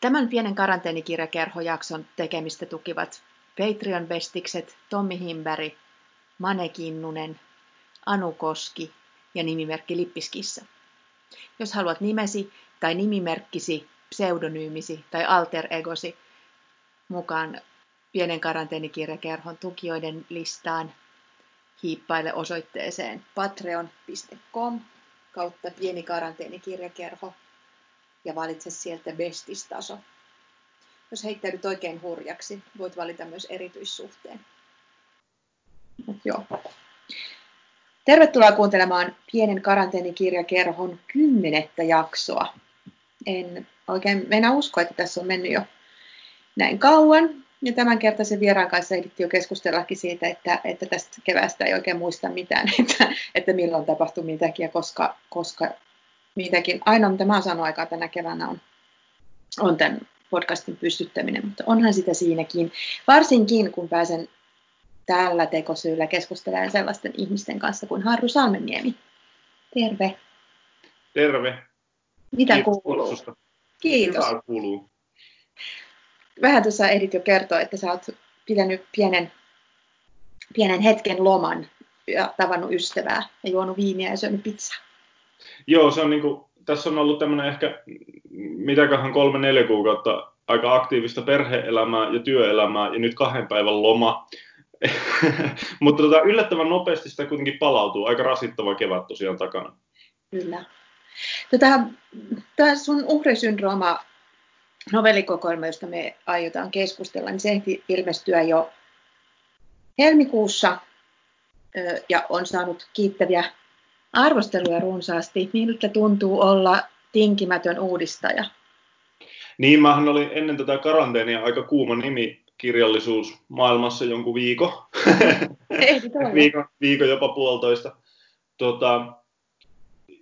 Tämän pienen karanteenikirjakerhojakson tekemistä tukivat Patreon-bestikset Tommi Himberg, Mane Kinnunen, Anu Koski ja nimimerkki Lippiskissa. Jos haluat nimesi tai nimimerkkisi, pseudonyymisi tai alter egosi mukaan pienen karanteenikirjakerhon tukijoiden listaan, hiippaile osoitteeseen patreon.com kautta pieni karanteenikirjakerho ja valitse sieltä bestistaso. Jos heittäydyt oikein hurjaksi, voit valita myös erityissuhteen. Joo. Tervetuloa kuuntelemaan pienen karanteenikirjakerhon kymmenettä jaksoa. En oikein mennä usko, että tässä on mennyt jo näin kauan. Ja tämän kertaisen vieraan kanssa ehdittiin jo keskustellakin siitä, että, että tästä keväästä ei oikein muista mitään, että, että milloin tapahtui mitäkin ja koska, koska mitäkin. Ainoa, mitä mä oon saanut aikaa tänä keväänä on, on tämän podcastin pystyttäminen, mutta onhan sitä siinäkin. Varsinkin, kun pääsen tällä tekosyyllä keskustelemaan sellaisten ihmisten kanssa kuin Harru Salmeniemi. Terve. Terve. Mitä Kiitos kuuluu? Kutsusta. Kiitos. Hyvä kuuluu. Vähän tuossa ehdit jo kertoa, että sä oot pitänyt pienen, pienen hetken loman ja tavannut ystävää ja juonut viiniä ja syönyt pizzaa. Joo, se on niin kuin, tässä on ollut tämmöinen ehkä, mitäköhän kolme, neljä kuukautta aika aktiivista perheelämää ja työelämää ja nyt kahden päivän loma. Mutta tota, yllättävän nopeasti sitä kuitenkin palautuu. Aika rasittava kevät tosiaan takana. Kyllä. Tätä, tämä sun uhrisyndrooma novellikokoelma, josta me aiotaan keskustella, niin se ehti ilmestyä jo helmikuussa ja on saanut kiittäviä arvosteluja runsaasti. Miltä tuntuu olla tinkimätön uudistaja? Niin, mähän oli ennen tätä karanteenia aika kuuma nimi kirjallisuus maailmassa jonkun viikon. viikon, viikon jopa puolitoista. Tota,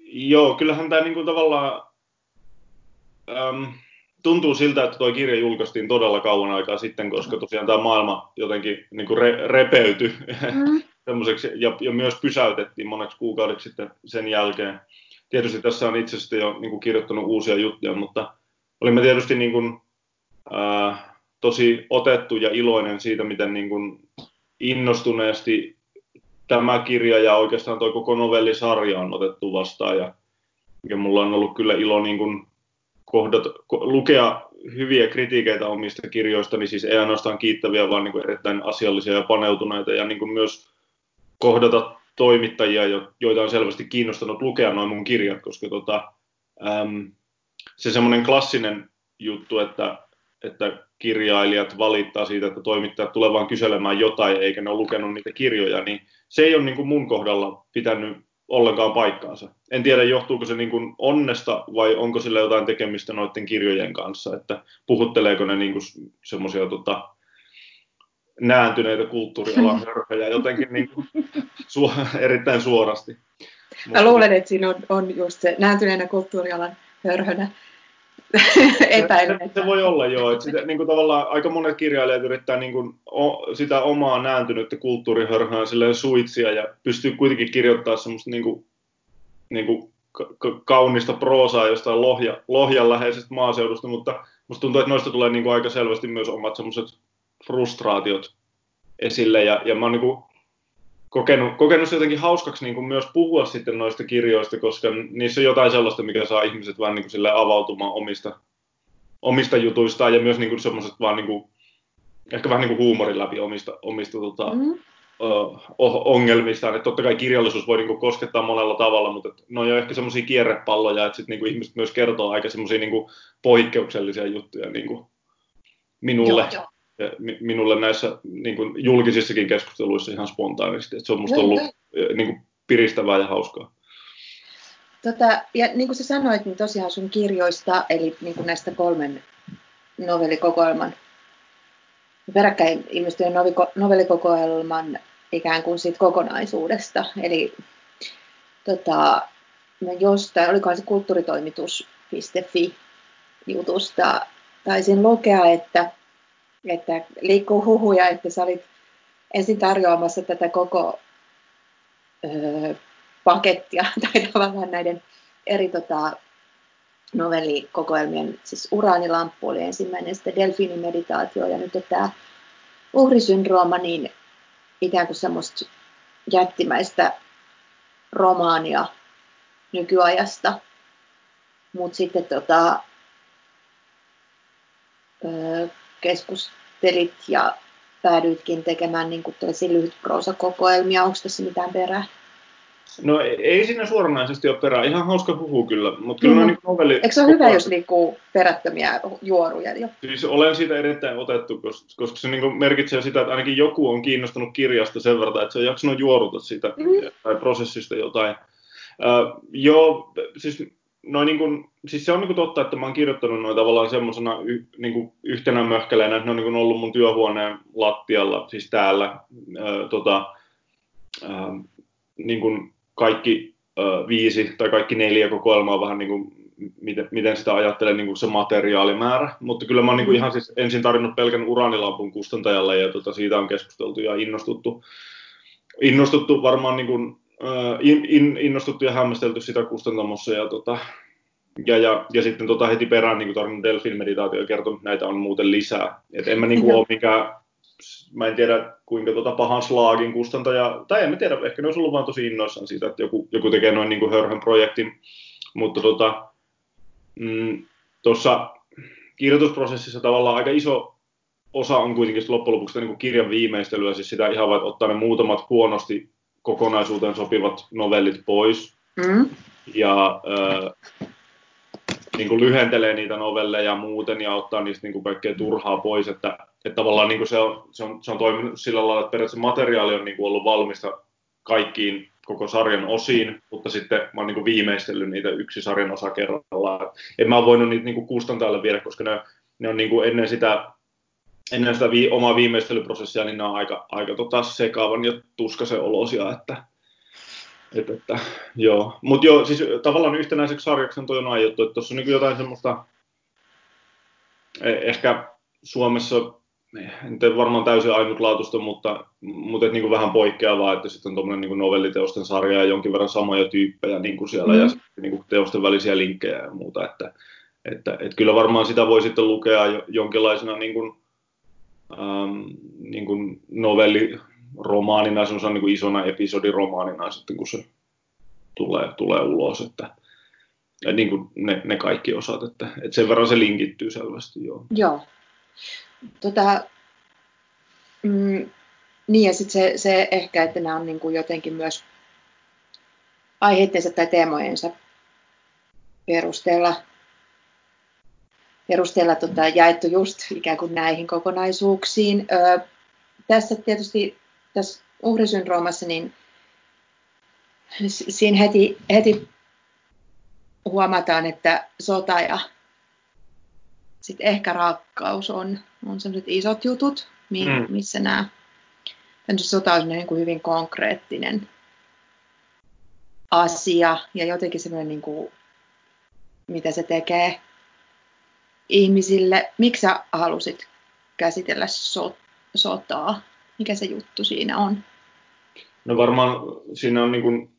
joo, kyllähän tämä niinku tavallaan äm, tuntuu siltä, että tuo kirja julkaistiin todella kauan aikaa sitten, koska tosiaan tämä maailma jotenkin niinku re, repeytyi mm. ja, ja myös pysäytettiin moneksi kuukaudeksi sitten sen jälkeen. Tietysti tässä on itse asiassa jo niinku kirjoittanut uusia juttuja, mutta olimme tietysti niin kuin, äh, tosi otettu ja iloinen siitä, miten niin kuin innostuneesti tämä kirja ja oikeastaan tuo koko novellisarja on otettu vastaan. Ja, ja mulla on ollut kyllä ilo niin kuin kohdat, lukea hyviä kritiikeitä omista kirjoistani, siis ei ainoastaan kiittäviä, vaan niin kuin erittäin asiallisia ja paneutuneita, ja niin kuin myös kohdata toimittajia, joita on selvästi kiinnostanut lukea noin mun kirjat, koska tota, äm, se semmoinen klassinen juttu, että, että kirjailijat valittaa siitä, että toimittajat tulee vain kyselemään jotain, eikä ne ole lukenut niitä kirjoja, niin se ei ole niin kuin mun kohdalla pitänyt ollenkaan paikkaansa. En tiedä, johtuuko se niin kuin onnesta vai onko sillä jotain tekemistä noiden kirjojen kanssa, että puhutteleeko ne niin semmoisia tota, nääntyneitä kulttuurialan hörhöjä jotenkin niin kuin su- erittäin suorasti. Mä luulen, että siinä on, on just se nääntyneenä kulttuurialan hörhönä epäilyn. Se, se, voi olla joo, että sitä, niin kuin tavallaan aika monet kirjailijat yrittää niin kuin, o, sitä omaa nääntynyttä kulttuurihörhää silleen suitsia ja pystyy kuitenkin kirjoittamaan semmoista niin kuin, niin kuin ka- kaunista proosaa jostain lohja, lohjan läheisestä maaseudusta, mutta musta tuntuu, että noista tulee niin kuin aika selvästi myös omat semmoiset frustraatiot esille ja, ja mä oon niin kuin, kokenut, kokenut se jotenkin hauskaksi niin kuin myös puhua sitten noista kirjoista, koska niissä on jotain sellaista, mikä saa ihmiset vähän niin kuin avautumaan omista, omista jutuistaan ja myös niin kuin semmoiset vaan niin kuin, ehkä vähän niin kuin huumorin läpi omista, omista tota, mm. ongelmistaan. Että totta kai kirjallisuus voi niin kuin koskettaa monella tavalla, mutta ne on jo ehkä semmoisia kierrepalloja, että sitten niin kuin ihmiset myös kertoo aika semmoisia niin kuin poikkeuksellisia juttuja niin kuin minulle. Joo, joo minulle näissä niin kuin julkisissakin keskusteluissa ihan spontaanisti. Että se on musta ollut niin kuin piristävää ja hauskaa. Tota, ja niin kuin sä sanoit, niin tosiaan sun kirjoista, eli niin kuin näistä kolmen novellikokoelman, peräkkäin ilmestyneen novellikokoelman ikään kuin siitä kokonaisuudesta. Eli tota, mä jostain, olikohan se kulttuuritoimitus.fi jutusta, taisin lukea, että että liikkuu huhuja, että sä olit ensin tarjoamassa tätä koko ö, pakettia tai tavallaan näiden eri tota, novellikokoelmien, siis Uraanilamppu oli ensimmäinen, sitten Delfiinimeditaatio ja nyt tämä uhrisyndrooma, niin ikään kuin semmoista jättimäistä romaania nykyajasta. Mutta sitten tota, keskustelit ja päädyitkin tekemään niin kuin lyhyt proosakokoelmia. Onko tässä mitään perää? No ei siinä suoranaisesti ole perää. Ihan hauska huhu kyllä. Mutta kyllä mm. niin novelli... Eikö se ole hyvä, jos liikkuu perättömiä juoruja jo? Siis olen siitä erittäin otettu, koska se niin merkitsee sitä, että ainakin joku on kiinnostunut kirjasta sen verran, että se on jaksanut juoruta sitä mm. tai prosessista jotain. Uh, joo, siis, noin niin kuin, siis se on niin kuin totta, että mä oon kirjoittanut noin tavallaan semmoisena y, niin kuin yhtenä möhkäleenä, että ne on niin kuin ollut mun työhuoneen lattialla, siis täällä. Uh, tota, uh, niin kuin kaikki uh, viisi tai kaikki neljä kokoelmaa vähän niin kuin, miten, miten sitä ajattelen niin kuin se materiaalimäärä. Mutta kyllä mä oon niin kuin ihan siis ensin tarjonnut pelkän uraanilampun kustantajalle ja tota, siitä on keskusteltu ja innostuttu, innostuttu varmaan niin kuin, in, in, innostuttu ja hämmästelty sitä kustantamossa ja tota, ja, ja, ja sitten tota heti perään niin tarvinnut Delfin meditaatio ja kertonut, että näitä on muuten lisää. Et en mä niin kuin ole mikään mä en tiedä kuinka tuota pahan slaagin kustantaja, tai en mä tiedä, ehkä ne olisi ollut vaan tosi innoissaan siitä, että joku, joku tekee noin niin kuin hörhön projektin, mutta tota, mm, tuossa kirjoitusprosessissa tavallaan aika iso osa on kuitenkin loppujen lopuksi niin kuin kirjan viimeistelyä, siis sitä ihan vaan ottaa ne muutamat huonosti kokonaisuuteen sopivat novellit pois, mm. ja äh, niin kuin lyhentelee niitä novelleja muuten ja ottaa niistä niin kuin kaikkea turhaa pois, että, että tavallaan niin kuin se, on, se, on, se on toiminut sillä lailla, että periaatteessa materiaali on niin kuin ollut valmista kaikkiin koko sarjan osiin, mutta sitten mä oon niin kuin viimeistellyt niitä yksi sarjan osa kerrallaan. En mä ole voinut niitä niin kuin kustantajalle viedä, koska ne, ne on niin kuin ennen sitä, ennen sitä vi, omaa viimeistelyprosessia, niin ne on aika, aika tota sekaavan ja tuskaisen olosia, että, et, että, joo. Mutta joo, siis tavallaan yhtenäiseksi sarjaksi on toi on aiottu, että tuossa on niin jotain semmoista, e, ehkä Suomessa, en varmaan täysin ainutlaatuista, mutta, mutta et niin kuin vähän poikkeavaa, että sitten on tuommoinen niin novelliteosten sarja ja jonkin verran samoja tyyppejä niin kuin siellä mm. ja sitten niin kuin teosten välisiä linkkejä ja muuta, että, että, että kyllä varmaan sitä voi sitten lukea jonkinlaisena niin kuin, ähm, niin kuin novelli, romaanina, se on niin isona episodiromaanina sitten, kun se tulee, tulee ulos, että ja niin kuin ne, ne kaikki osat, että, että sen verran se linkittyy selvästi, joo. Joo. Tota, mm, niin ja sitten se, se ehkä, että nämä on niin kuin jotenkin myös aiheittensa tai teemojensa perusteella, perusteella tota, jaettu just ikään kuin näihin kokonaisuuksiin. Ö, tässä tietysti tässä uhrisyndroomassa, niin siinä heti, heti huomataan, että sota ja sitten ehkä rakkaus on, on sellaiset isot jutut, mi, mm. missä nämä sota on niin kuin hyvin konkreettinen asia ja jotenkin semmoinen, niin kuin, mitä se tekee ihmisille. Miksi sä halusit käsitellä so, sotaa? Mikä se juttu siinä on? No varmaan siinä on niin kuin,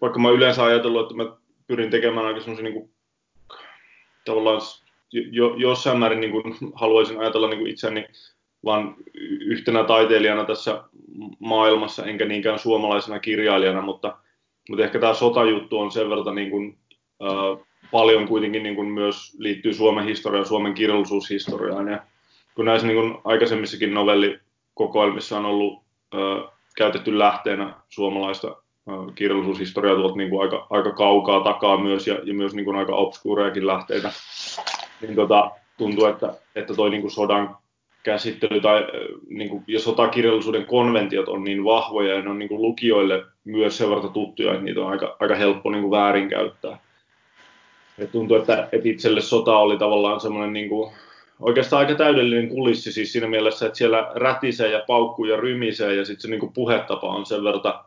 vaikka mä yleensä ajatellut, että mä pyrin tekemään aika semmoisen niin tavallaan jo, jossain määrin niin kuin, haluaisin ajatella niin kuin itseäni vaan yhtenä taiteilijana tässä maailmassa, enkä niinkään suomalaisena kirjailijana, mutta, mutta ehkä tämä sotajuttu on sen verran niin kuin, äh, paljon kuitenkin niin kuin myös liittyy Suomen historiaan, Suomen kirjallisuushistoriaan. Ja kun näissä niin kuin aikaisemmissakin novelli kokoelmissa on ollut ö, käytetty lähteenä suomalaista ö, kirjallisuushistoriaa tuolta niin kuin aika, aika kaukaa takaa myös ja, ja myös niin kuin aika obskuurejakin lähteitä, niin tota, tuntuu, että, että niin kuin sodan käsittely tai niin kuin, ja sotakirjallisuuden konventiot on niin vahvoja ja ne on niin kuin lukijoille myös sen verran tuttuja, että niitä on aika, aika helppo niin kuin väärinkäyttää. Et tuntuu, että, että itselle sota oli tavallaan semmoinen niin kuin, oikeastaan aika täydellinen kulissi siis siinä mielessä, että siellä rätisee ja paukkuu ja rymisee ja sitten se niin kuin puhetapa on sen verran,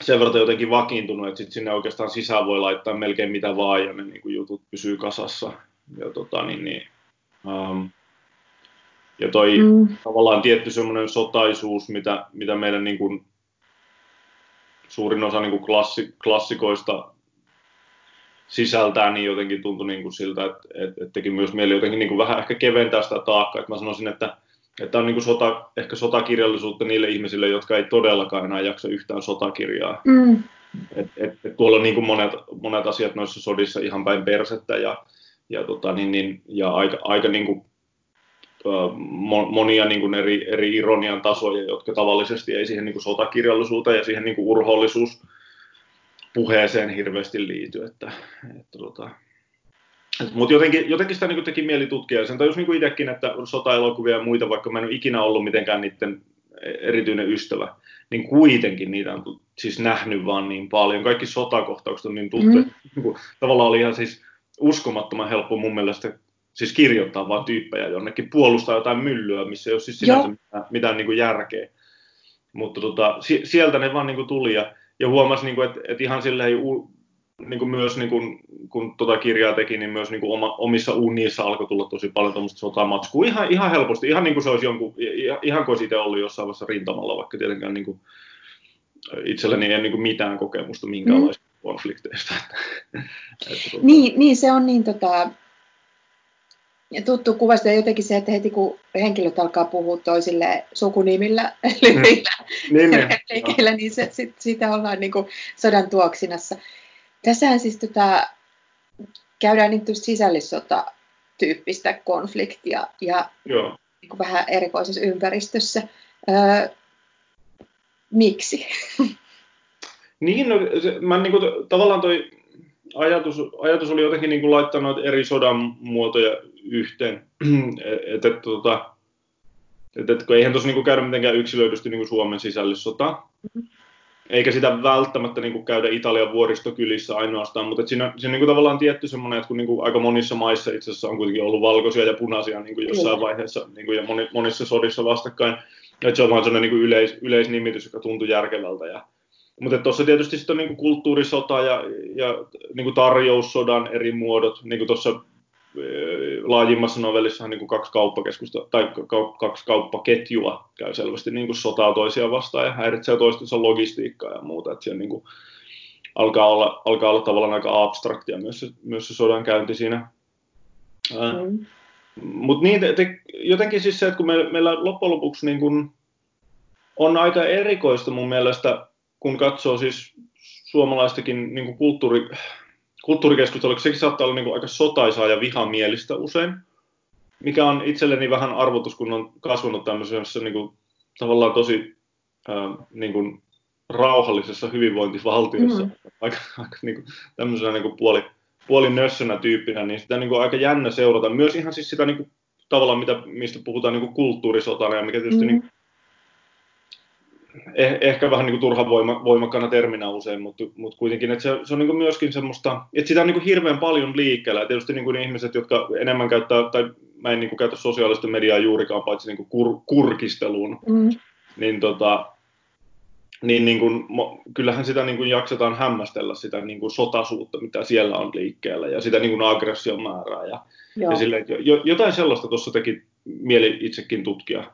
sen verran jotenkin vakiintunut, että sitten sinne oikeastaan sisään voi laittaa melkein mitä vaan ja ne niin kuin jutut pysyy kasassa. Ja, tota, niin, niin, um, ja toi mm. tavallaan tietty semmoinen sotaisuus, mitä, mitä meidän niin kuin, suurin osa niin kuin klassi, klassikoista sisältää, niin jotenkin tuntui niin kuin siltä, että, että, että teki myös mieli jotenkin niin kuin vähän ehkä keventää sitä taakkaa. Että mä sanoisin, että, että on niin kuin sota, ehkä sotakirjallisuutta niille ihmisille, jotka ei todellakaan enää jaksa yhtään sotakirjaa. Mm. Et, et, et tuolla on niin kuin monet, monet asiat noissa sodissa ihan päin persettä ja, ja, tota, niin, niin, ja aika, aika niin kuin, monia niin kuin eri, eri ironian tasoja, jotka tavallisesti ei siihen niin kuin sotakirjallisuuteen ja siihen niin kuin urhollisuus puheeseen hirveästi liity. Että, että tota, mutta jotenkin, jotenkin sitä niin teki mieli tutkia. Sen tajus niin itsekin, että sota-elokuvia ja muita, vaikka mä en ole ikinä ollut mitenkään niiden erityinen ystävä, niin kuitenkin niitä on siis nähnyt vaan niin paljon. Kaikki sotakohtaukset on niin tuttuja. Mm. Niin tavallaan oli ihan siis uskomattoman helppo mun mielestä siis kirjoittaa vaan tyyppejä jonnekin, puolustaa jotain myllyä, missä ei ole siis sinänsä Joo. mitään, mitään niin kuin järkeä. Mutta tota, sieltä ne vaan niin kuin tuli ja, ja huomasi, niin kuin, että, että ihan silleen niin kuin myös niin kuin, kun tota kirjaa teki, niin myös niin kuin oma, omissa unissa alkoi tulla tosi paljon tuommoista sotamatskua ihan, ihan helposti, ihan niin kuin se olisi jonkun, ihan kuin siitä ollut jossain vaiheessa rintamalla, vaikka tietenkään niin kuin, itselläni ei ole niin kuin mitään kokemusta minkäänlaista mm. konflikteista. että, tota... niin, niin, se on niin tota, tuttu kuvasta jotenkin se, että heti kun henkilöt alkaa puhua toisille sukunimillä, mm. niin, niin, niin se, sit, siitä ollaan niin kuin sodan tuoksinassa. Tässähän siis tota, käydään niin sisällissota tyyppistä konfliktia ja Joo. Niin kuin vähän erikoisessa ympäristössä. Öö, miksi? Niin, no, se, mä niin kuin, tavallaan toi ajatus, ajatus oli jotenkin niin kuin laittanut eri sodan muotoja yhteen. että et, tota, et, et, kun eihän tuossa niin käydä mitenkään yksilöidysti niin kuin Suomen sisällissota. Mm-hmm eikä sitä välttämättä niin kuin käydä Italian vuoristokylissä ainoastaan, mutta siinä, siinä niin kuin tavallaan tietty semmoinen, että kun niin kuin aika monissa maissa itse asiassa on kuitenkin ollut valkoisia ja punaisia niin kuin jossain vaiheessa niin kuin ja moni, monissa sodissa vastakkain, että se on vaan sellainen niin kuin yleis, yleisnimitys, joka tuntuu järkevältä. Ja, mutta tuossa tietysti sitten on niin kuin kulttuurisota ja, ja niin kuin tarjoussodan eri muodot, niin kuin tuossa laajimmassa novellissa niin kuin kaksi kauppakeskusta tai kaksi kauppaketjua käy selvästi niin kuin sotaa toisiaan vastaan ja häiritsee toistensa logistiikkaa ja muuta. Että siellä niin kuin alkaa, olla, alkaa olla tavallaan aika abstraktia myös se, myös se sodan käynti siinä. Mm. Mutta niin, te, te, jotenkin siis se, että kun me, meillä loppujen lopuksi niin kun on aika erikoista mun mielestä, kun katsoo siis suomalaistakin niin kulttuuri, kulttuurikeskustelu, sekin saattaa olla niin kuin aika sotaisaa ja vihamielistä usein, mikä on itselleni vähän arvotus, kun on kasvanut tämmöisessä niin kuin, tavallaan tosi äh, niin kuin, rauhallisessa hyvinvointivaltiossa, mm. aika, aika niin kuin, tämmöisenä niin kuin puoli, puoli nössönä tyyppinä, niin sitä niin kuin, aika jännä seurata. Myös ihan siis sitä niin kuin, tavallaan, mitä, mistä puhutaan niin kuin kulttuurisotana, ja mikä tietysti mm. niin, eh, ehkä vähän niin kuin turhan voima, voimakkaana terminä usein, mutta, mutta kuitenkin, että se, se on niin kuin myöskin semmoista, että sitä on niin kuin hirveän paljon liikkeellä. Ja tietysti niin kuin ne ihmiset, jotka enemmän käyttää, tai mä en niin kuin käytä sosiaalista mediaa juurikaan, paitsi niin kuin kur, kurkisteluun, mm. niin, tota, niin, niin kuin, kyllähän sitä niin kuin jaksetaan hämmästellä sitä niin kuin sotasuutta, mitä siellä on liikkeellä, ja sitä niin kuin aggression määrää. Ja, ja sille, jotain sellaista tuossa teki mieli itsekin tutkia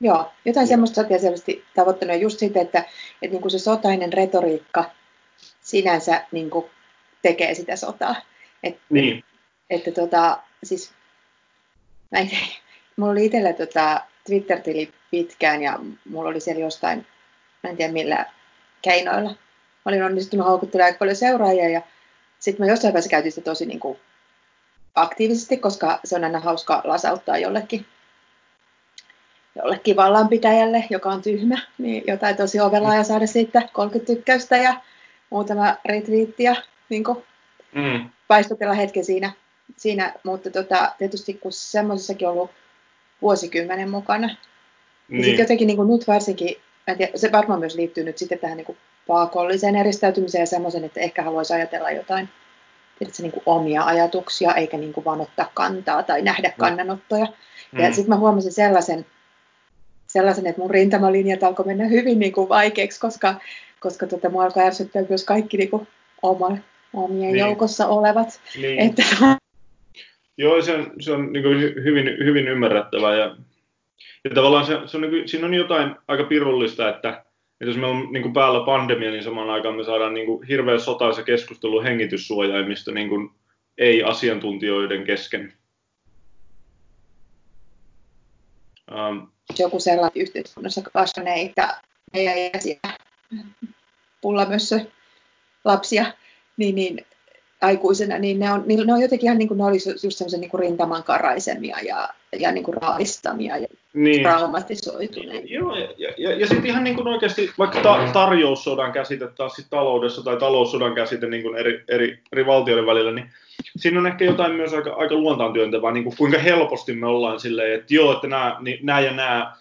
Joo, jotain semmoista sotia selvästi tavoittanut. just siitä, että, että niin kuin se sotainen retoriikka sinänsä niin kuin tekee sitä sotaa. Et, niin. Että tota, siis, mä en, mulla oli itsellä tota, Twitter-tili pitkään ja mulla oli siellä jostain, mä en tiedä millä keinoilla. Mä olin onnistunut houkuttelemaan aika paljon seuraajia ja sitten mä jossain vaiheessa käytin sitä tosi niin kuin, aktiivisesti, koska se on aina hauska lasauttaa jollekin jollekin vallanpitäjälle, joka on tyhmä, niin jotain tosi ovelaa ja saada siitä 30 tykkäystä ja muutama retweettiä, niin mm. paistotella hetken siinä. siinä mutta tota, tietysti kun semmoisessakin on ollut vuosikymmenen mukana, niin, niin sitten jotenkin niin kuin nyt varsinkin, en tiedä, se varmaan myös liittyy nyt sitten tähän niin kuin paakolliseen eristäytymiseen ja semmoisen, että ehkä haluaisi ajatella jotain tiedätkö, niin kuin omia ajatuksia, eikä niin kuin vaan ottaa kantaa tai nähdä mm. kannanottoja. Mm. Ja sitten mä huomasin sellaisen, sellaisen, että mun rintamalinjat alkoi mennä hyvin niin kuin vaikeaksi, koska, koska tota, mua alkoi ärsyttää myös kaikki niin kuin oma, omien niin. joukossa olevat. Niin. Että... Joo, se on, se on niin kuin hyvin, hyvin ymmärrettävää ja, ja tavallaan se, se on, niin kuin, siinä on jotain aika pirullista, että, että jos meillä on niin kuin päällä pandemia, niin samaan aikaan me saadaan niin kuin hirveä sotaisa keskustelu hengityssuojaimista niin kuin ei-asiantuntijoiden kesken. Um, Joku sellainen yhteiskunnassa kasvaneita ei-iäisiä pullamössö lapsia, niin, niin aikuisena, niin ne on, ne on jotenkin ihan niin kuin ne olisi just semmoisen niin rintaman karaisemia ja, ja niin kuin raavistamia ja niin. traumatisoituneita. Joo, ja, ja, ja, ja sitten ihan niin kuin oikeasti vaikka ta- tarjoussodan käsite taas sit taloudessa tai taloussodan käsite niin kuin eri, eri, eri valtioiden välillä, niin siinä on ehkä jotain myös aika, aika luontaan työntävää, niin kuin kuinka helposti me ollaan silleen, että joo, että nämä, niin, nämä ja nämä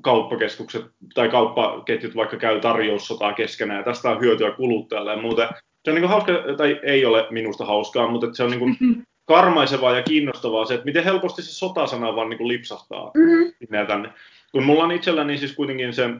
kauppakeskukset tai kauppaketjut vaikka käy tarjoussotaa keskenään ja tästä on hyötyä kuluttajalle ja muuten se on niin hauska, tai ei ole minusta hauskaa, mutta se on niin kuin mm-hmm. karmaisevaa ja kiinnostavaa se, että miten helposti se sotasana vaan niin kuin lipsahtaa mm-hmm. tänne. Kun mulla on itselläni siis kuitenkin se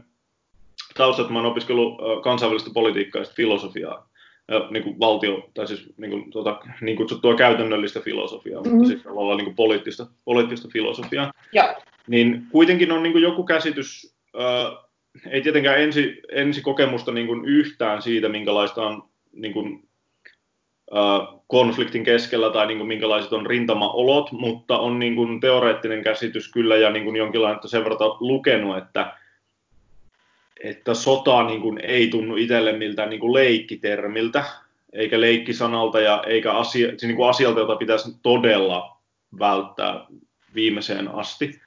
tausta, että mä oon opiskellut kansainvälistä politiikkaa ja filosofiaa, ja niin kuin valtio, tai siis niin kuin, tuota, niin kutsuttua käytännöllistä filosofiaa, mm-hmm. mutta siis tavallaan niin kuin poliittista, poliittista filosofiaa. Ja. Niin kuitenkin on niin kuin joku käsitys, äh, ei tietenkään ensi, ensi kokemusta niin kuin yhtään siitä, minkälaista on niin kuin, äh, konfliktin keskellä tai niin kuin, minkälaiset on rintamaolot, mutta on niin kuin, teoreettinen käsitys kyllä ja niin kuin, jonkinlainen sen verran lukenut, että, että sota niin kuin, ei tunnu itselle miltään niin kuin, leikkitermiltä, eikä leikkisanalta ja eikä asia, siis, niin kuin asialta, jota pitäisi todella välttää viimeiseen asti.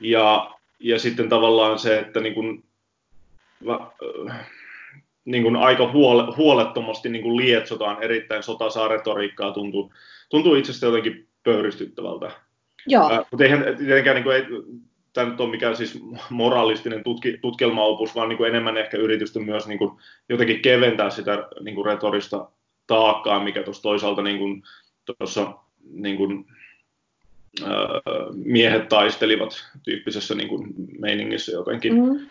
Ja, ja sitten tavallaan se, että niin kuin, niin kuin aika huole, huolettomasti niin kuin lietsotaan erittäin sotasaa retoriikkaa, tuntuu, tuntuu itsestä jotenkin pöyristyttävältä. Joo. Äh, mutta eihän tietenkään niin kuin, ei, tämä nyt ole mikään siis moralistinen tutki, tutkelmaopus, vaan niin kuin enemmän ehkä yritystä myös niin kuin jotenkin keventää sitä niin kuin retorista taakkaa, mikä tuossa toisaalta niin kuin, tuossa niin kuin, äh, miehet taistelivat tyyppisessä niin kuin meiningissä jotenkin mm.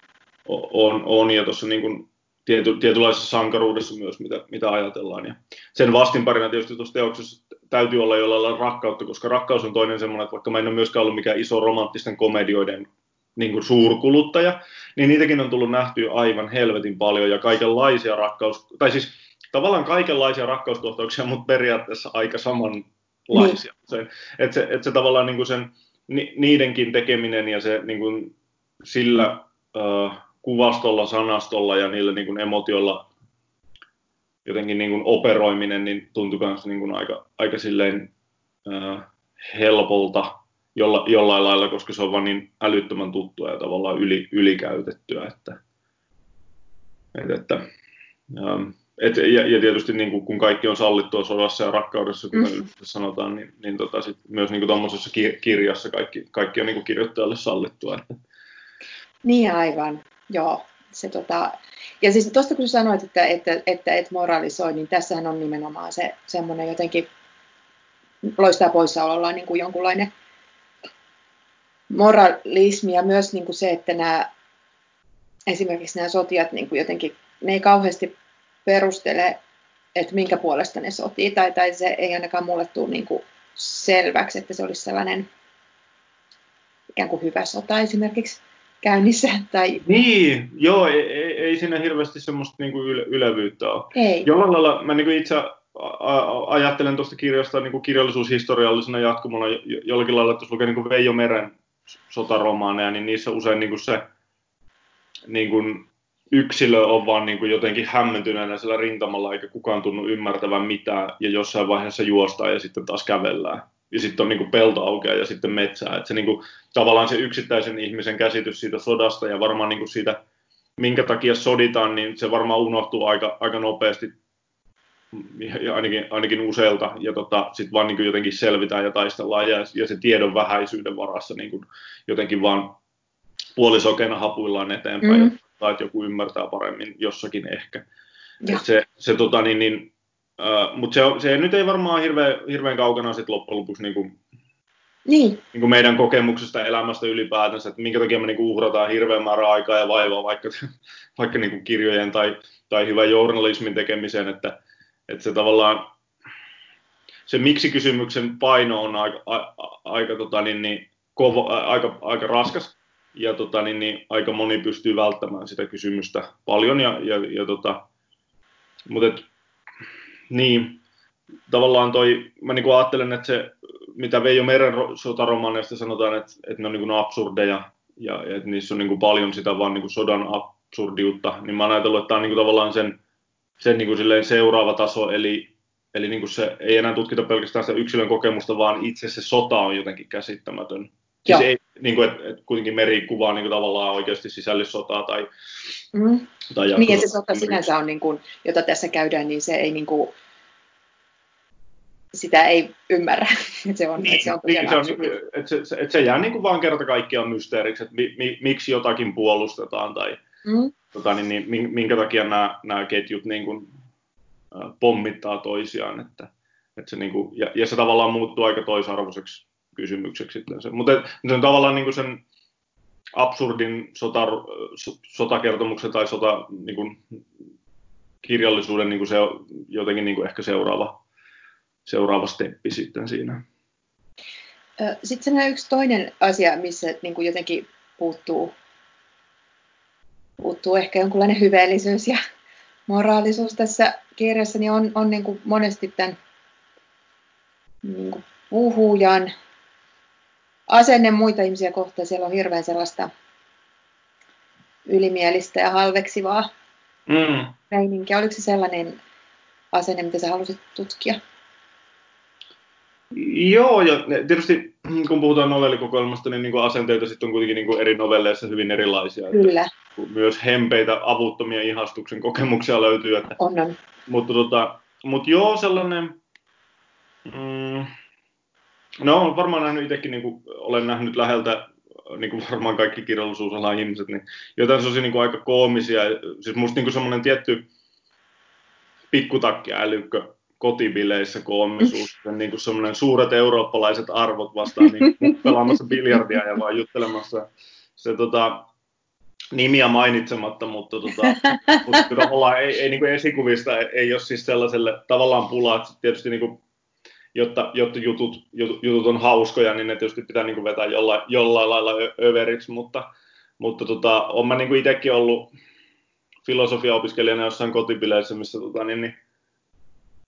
on, on, ja tuossa niin kuin, tiety, tietynlaisessa sankaruudessa myös, mitä, mitä ajatellaan. Ja sen vastinparina tietysti tuossa teoksessa täytyy olla jollain lailla rakkautta, koska rakkaus on toinen semmoinen, että vaikka mä en ole myöskään ollut mikään iso romanttisten komedioiden niin kuin suurkuluttaja, niin niitäkin on tullut nähtyä aivan helvetin paljon ja kaikenlaisia rakkaus, tai siis tavallaan kaikenlaisia rakkauskohtauksia, mutta periaatteessa aika samanlaisia. Niin. Se, että se, että se tavallaan niin kuin sen, ni, niidenkin tekeminen ja se niin kuin sillä uh, kuvastolla, sanastolla ja niillä niin kuin emotiolla jotenkin niin kuin operoiminen niin tuntui myös niin kuin aika, aika silleen äh, helpolta jolla, jollain lailla, koska se on vain niin älyttömän tuttua ja tavallaan yli, ylikäytettyä. Että, et, että, ähm, et, ja, ja, tietysti niin kuin, kun kaikki on sallittua sodassa ja rakkaudessa, kuten mm. sanotaan, niin, niin tota, sit myös niin tuommoisessa kirjassa kaikki, kaikki on niin kuin kirjoittajalle sallittua. Että. Niin aivan. Joo, se tota, ja siis tuosta kun sanoit, että, että, että et moralisoi, niin tässähän on nimenomaan se semmoinen jotenkin loistaa poissaolollaan niin kuin jonkunlainen moralismi ja myös niin kuin se, että nämä, esimerkiksi nämä sotijat niin kuin jotenkin, ne ei kauheasti perustele, että minkä puolesta ne sotii, tai, tai se ei ainakaan mulle tule niin kuin selväksi, että se olisi sellainen ikään kuin hyvä sota esimerkiksi käynnissä. Tai... Niin, joo, ei, ei, ei siinä hirveästi semmoista niin kuin yle, ylevyyttä ole. Ei. Jollain lailla mä niin kuin itse ajattelen tuosta kirjasta niin kuin kirjallisuushistoriallisena jatkumona jollakin lailla, että jos lukee niin kuin Veijo Meren sotaromaaneja, niin niissä usein niin kuin se niin kuin yksilö on vaan niin kuin jotenkin hämmentyneenä sillä rintamalla, eikä kukaan tunnu ymmärtävän mitään, ja jossain vaiheessa juostaan ja sitten taas kävellään ja sitten on niin pelto aukeaa ja sitten metsää. että se niin kuin, tavallaan se yksittäisen ihmisen käsitys siitä sodasta ja varmaan niin kuin siitä, minkä takia soditaan, niin se varmaan unohtuu aika, aika nopeasti ja ainakin, ainakin useilta, ja tota, sitten vaan niin jotenkin selvitään ja taistellaan, ja, ja se tiedon vähäisyyden varassa niin kuin jotenkin vaan puolisokeena hapuillaan eteenpäin, mm. tai että joku ymmärtää paremmin jossakin ehkä. Ja. se, se tota, niin, niin, Uh, Mutta se, se nyt ei varmaan hirveän, hirveän kaukana sit loppujen lopuksi niin kuin, niin. Niin kuin meidän kokemuksesta elämästä ylipäätänsä, että minkä takia me niin kuin uhrataan hirveän määrä aikaa ja vaivaa vaikka, vaikka niin kuin kirjojen tai, tai hyvän journalismin tekemiseen, että, että se tavallaan se miksi-kysymyksen paino on aika, a, aika, tota, niin, niin, kovo, a, aika, aika raskas ja tota, niin, niin, aika moni pystyy välttämään sitä kysymystä paljon. Ja, ja, ja tota, mutta et, niin, tavallaan toi, mä niin ajattelen, että se, mitä Veijo Meren sotaromaneista sanotaan, että, että ne on niin absurdeja ja, että niissä on niin paljon sitä vaan niin sodan absurdiutta, niin mä oon ajatellut, että tämä on niin tavallaan sen, sen niin seuraava taso, eli, eli niin se ei enää tutkita pelkästään sitä yksilön kokemusta, vaan itse se sota on jotenkin käsittämätön. Siis ei, niin kuin, että, että kuitenkin meri kuvaa niin kuin tavallaan oikeasti sisällissotaa tai, mm. tai Niin, että se sota sinänsä on, niin kuin, jota tässä käydään, niin se ei niin kuin, sitä ei ymmärrä. että se on, niin, se on niin, se, on, että se, että se jää niin kuin vaan kerta kaikkiaan mysteeriksi, että mi, mi, miksi jotakin puolustetaan tai mm. tota, niin, niin, minkä takia nämä, nämä ketjut niin kuin, pommittaa toisiaan. Että, että se, niin kuin, ja, ja se tavallaan muuttuu aika toisarvoiseksi kysymykseksi. Mutta se on tavallaan niin kuin sen absurdin sota, sotakertomuksen tai sota niin kuin, kirjallisuuden niin kuin se jotenkin niin kuin ehkä seuraava, seuraava steppi sitten siinä. Sitten se yksi toinen asia, missä niin kuin jotenkin puuttuu, puuttuu ehkä jonkunlainen hyveellisyys ja moraalisuus tässä kirjassa, niin on, on niin kuin monesti tämän niin kuin puhujan asenne muita ihmisiä kohtaan. Siellä on hirveän sellaista ylimielistä ja halveksivaa mm. meininkiä. Oliko se sellainen asenne, mitä sä halusit tutkia? Joo, ja tietysti kun puhutaan novellikokoelmasta, niin, niin kuin asenteita sitten on kuitenkin niin kuin eri novelleissa hyvin erilaisia. Kyllä. Että myös hempeitä, avuttomia ihastuksen kokemuksia löytyy. Että, on, on. Mutta, tota, mutta joo, sellainen... Mm, No, varmaan nähnyt itsekin, niin kuin olen nähnyt läheltä, niin kuin varmaan kaikki kirjallisuusalan ihmiset, niin jotain sellaisia niin kuin aika koomisia. Siis musta niin semmoinen tietty pikkutakki älykkö kotibileissä koomisuus, niin kuin semmoinen suuret eurooppalaiset arvot vastaan niin pelaamassa biljardia ja vaan juttelemassa se tota, nimiä mainitsematta, mutta, tota, mutta tavallaan ei, ei niin kuin esikuvista ei, ei ole siis sellaiselle tavallaan pulaa, että tietysti niin kuin jotta, jotta jutut, jutut, on hauskoja, niin ne tietysti pitää niin kuin vetää jollain, jollain lailla överiksi, mutta, mutta tota, olen mä niin kuin itsekin ollut filosofia-opiskelijana jossain kotipileissä, missä tota, niin, niin,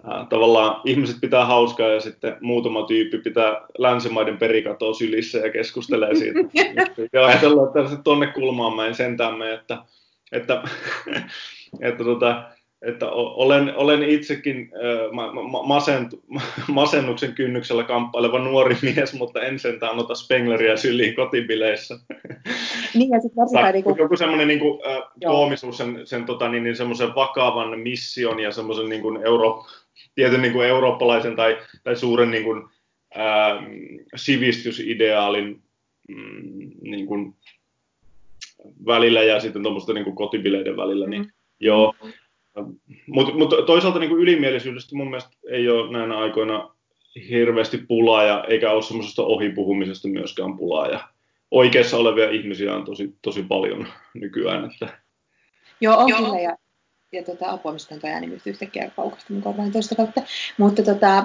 ää, tavallaan ihmiset pitää hauskaa ja sitten muutama tyyppi pitää länsimaiden perikatoa sylissä ja keskustelee siitä. ja ajatellaan, että tuonne kulmaan mä en sentään me, että, että, että tota, että olen, olen itsekin masent, masennuksen kynnyksellä kamppaileva nuori mies, mutta en sentään ota Spengleriä syliin kotibileissä. Niin, ja sitten varsinkaan... Niin kuin... Joku semmoinen niin kuin, äh, koomisuus, sen, sen tota, niin, niin semmoisen vakavan mission ja semmoisen niin kuin euro, tietyn niin kuin eurooppalaisen tai, tai suuren niin kuin, äh, sivistysideaalin mm, niin kuin, välillä ja sitten tuommoisten niin kotibileiden välillä, niin mm. joo, mutta mut toisaalta niin kuin ylimielisyydestä mun mielestä ei ole näinä aikoina hirveästi pulaa, ja eikä ole semmoisesta ohipuhumisesta myöskään pulaa. Ja oikeassa olevia ihmisiä on tosi, tosi paljon nykyään. Että... Joo, on Joo. kyllä. Ja, ja tota, apua, mistä on toi ääni nyt yhtäkkiä paukasta mun korvaan toista kautta. Mutta tota,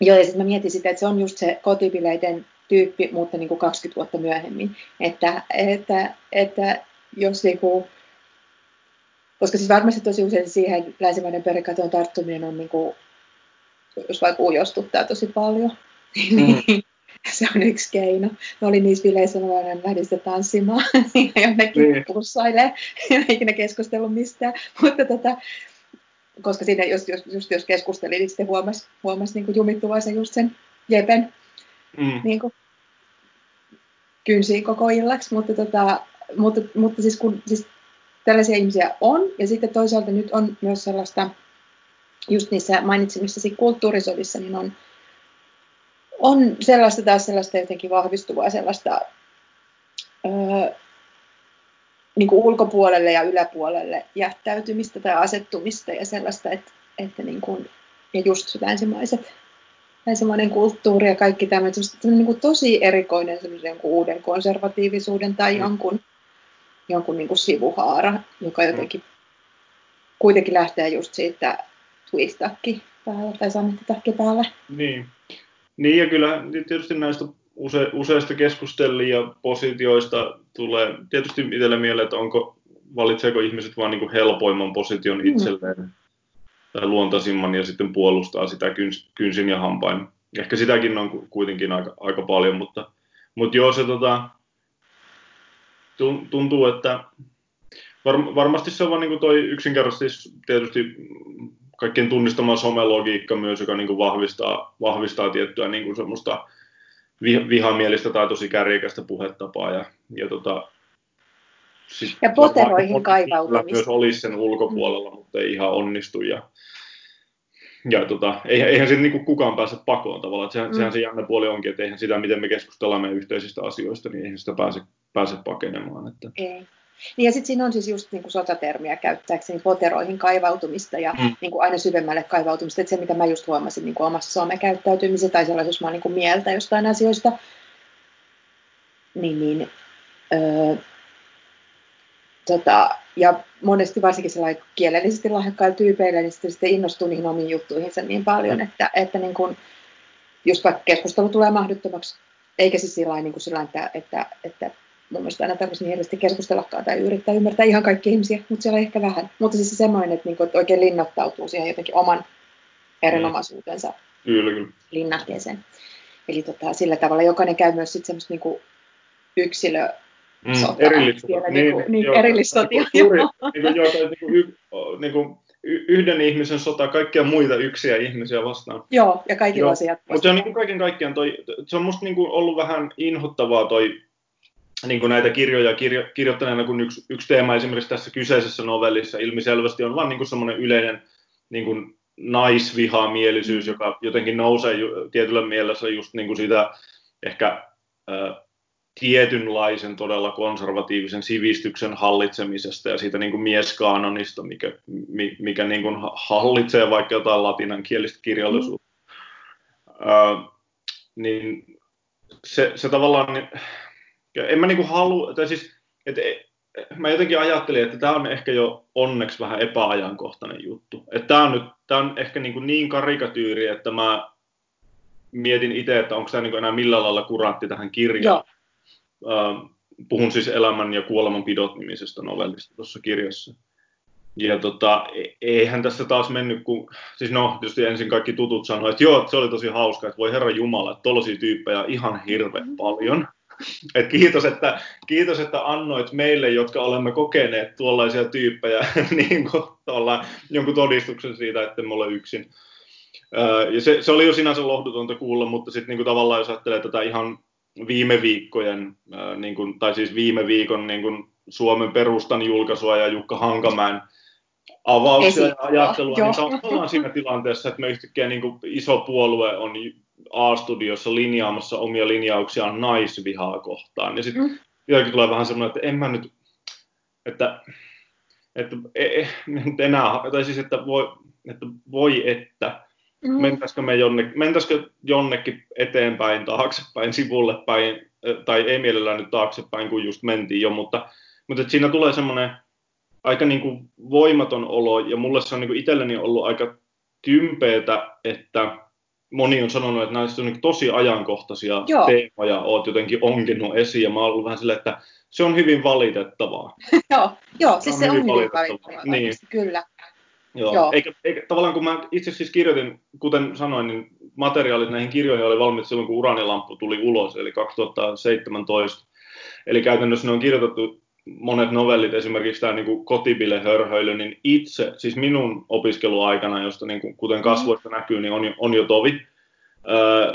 joo, ja sitten mä mietin sitä, että se on just se kotipileiden tyyppi, mutta niin kuin 20 vuotta myöhemmin. Että, että, että jos niin kuin, koska siis varmasti tosi usein siihen länsimainen perikatoon tarttuminen on, niin kuin, jos vaikka ujostuttaa tosi paljon, niin mm. se on yksi keino. Mä olin niissä bileissä, mä lähdin sitä tanssimaan ja jonnekin niin. pussailee, en ikinä keskustellut mistään. Mutta tota, koska siinä jos, jos, just jos keskusteli, niin sitten huomasi, huomasi niin jumittuvansa just sen jepen mm. niin kuin, kynsiin koko illaksi. Mutta, tota, mutta, mutta siis, kun, siis tällaisia ihmisiä on. Ja sitten toisaalta nyt on myös sellaista, just niissä mainitsemissasi kulttuurisodissa, niin on, on sellaista taas sellaista jotenkin vahvistuvaa sellaista öö, niin kuin ulkopuolelle ja yläpuolelle jättäytymistä tai asettumista ja sellaista, että, että niin kuin, ja just länsimaiset, länsimainen kulttuuri ja kaikki tämä, niin kuin tosi erikoinen uuden konservatiivisuuden tai mm. jonkun jonkun niin kuin sivuhaara, joka jotenkin kuitenkin lähtee just siitä twistakki päällä tai samettitakki päällä. Niin. niin, ja kyllä tietysti näistä use, useista keskustellin ja positioista tulee tietysti itselle mieleen, että onko, valitseeko ihmiset vain niin helpoimman position mm. itselleen mm. tai luontaisimman ja sitten puolustaa sitä kyns, kynsin ja hampain. Ehkä sitäkin on kuitenkin aika, aika paljon, mutta, mutta joo, se tota, tuntuu, että var, varmasti se on vaan niin toi yksinkertaisesti tietysti kaikkien tunnistama somelogiikka myös, joka niin kuin vahvistaa, vahvistaa tiettyä niin kuin semmoista vihamielistä tai tosi kärjekästä puhetapaa. Ja, ja, tota, sit ja poteroihin kaivautumista. Myös olisi sen ulkopuolella, mutta ei ihan onnistu. Ja, ja tota, eihän, eihän siitä niin kukaan pääse pakoon tavallaan. Sehän, mm. sehän se jännä puoli onkin, että eihän sitä, miten me keskustellaan meidän yhteisistä asioista, niin eihän sitä pääse, pääse pakenemaan. Että... Ei. Niin ja sitten siinä on siis just niin kuin sotatermiä käyttääkseni poteroihin kaivautumista ja mm. niin kuin aina syvemmälle kaivautumista. Että se, mitä mä just huomasin niin kuin omassa somekäyttäytymisessä tai sellaisessa, mä niin kuin mieltä jostain asioista, niin, niin öö, tota, ja monesti varsinkin sellainen kielellisesti lahjakkailla tyypeillä, niin sitten, sitten innostuu niihin omiin juttuihinsa niin paljon, mm. että, että niin kuin, just vaikka keskustelu tulee mahdottomaksi, eikä siis sillä niin sillä että, että, että mun mielestä aina tarvitsisi niin hirveästi keskustellakaan tai yrittää ymmärtää ihan kaikki ihmisiä, mutta siellä on ehkä vähän. Mutta siis se semmoinen, että, niinku, että oikein linnoittautuu siihen jotenkin oman erinomaisuutensa kyllä. linnakkeeseen. Eli tota, sillä tavalla jokainen käy myös sitten semmoista niinku yksilö, Mm, erillissotia. Niin, niin, niin, niin erillissotia. Niin, niin, joo, tai niin, y, niin kuin, yhden ihmisen sota kaikkia muita yksiä ihmisiä vastaan. Joo, ja kaikilla asiat. Mutta se on niin kuin kaiken kaikkiaan toi, se on musta niin kuin ollut vähän inhottavaa toi niin kuin näitä kirjoja kirjo, kirjoittaneena, kun yksi, yksi teema esimerkiksi tässä kyseisessä novellissa ilmiselvästi on vain niin semmoinen yleinen niin kuin naisvihamielisyys, joka jotenkin nousee ju, tietyllä mielessä just niin kuin siitä ehkä ä, tietynlaisen todella konservatiivisen sivistyksen hallitsemisesta ja siitä niin kuin mieskaanonista, mikä, mikä niin kuin hallitsee vaikka jotain latinankielistä kirjallisuutta. Mm. Ä, niin se, se tavallaan en mä niinku halua, tai siis, et, et, mä jotenkin ajattelin, että tämä on ehkä jo onneksi vähän epäajankohtainen juttu. Että tämä on nyt, tämä on ehkä niin, niin karikatyyri, että mä mietin itse, että onko tämä niin enää millään lailla kurantti tähän kirjaan. Uh, puhun siis elämän ja kuoleman pidot nimisestä novellista tuossa kirjassa. Ja tota, e, eihän tässä taas mennyt, kun, siis no, tietysti ensin kaikki tutut sanoivat, että joo, se oli tosi hauska, että voi herra Jumala, että tollaisia tyyppejä ihan hirveän paljon. Et kiitos, että, kiitos, että annoit meille, jotka olemme kokeneet tuollaisia tyyppejä, niin kuin, jonkun todistuksen siitä, että me ole yksin. ja se, se, oli jo sinänsä lohdutonta kuulla, mutta sitten niin tavallaan jos ajattelee tätä ihan viime viikkojen, niin kuin, tai siis viime viikon niin kuin Suomen perustan julkaisua ja Jukka Hankamäen avauksia ja ajattelua, niin ollaan siinä tilanteessa, että me yhtäkkiä niin kuin iso puolue on A-studiossa linjaamassa omia linjauksiaan naisvihaa kohtaan. Ja sitten mm. jotenkin tulee vähän semmoinen, että en mä nyt, että, että e, e, enää, tai siis että voi, että, voi että mm. mentäisikö me jonnekin, mentäisikö jonnekin eteenpäin, taaksepäin, sivulle päin, tai ei mielellään nyt taaksepäin, kun just mentiin jo, mutta, mutta että siinä tulee semmoinen aika niin kuin voimaton olo, ja mulle se on niin kuin itselleni ollut aika tympeetä, että moni on sanonut, että näistä on niin tosi ajankohtaisia Joo. teemoja oot jotenkin onkinut esiin, ja mä oon ollut vähän silleen, että se on hyvin valitettavaa. Joo, Joo siis se on hyvin valitettavaa, niin. kyllä. Joo. Joo. Eikä, eikä, tavallaan kun mä itse siis kirjoitin, kuten sanoin, niin materiaalit näihin kirjoihin oli valmiit silloin, kun Uranilamppu tuli ulos, eli 2017. Eli käytännössä ne on kirjoitettu monet novellit, esimerkiksi tämä niin kotibile-hörhöily, niin itse, siis minun opiskeluaikana, josta niin kuin, kuten kasvoista näkyy, niin on, on jo tovi. Öö,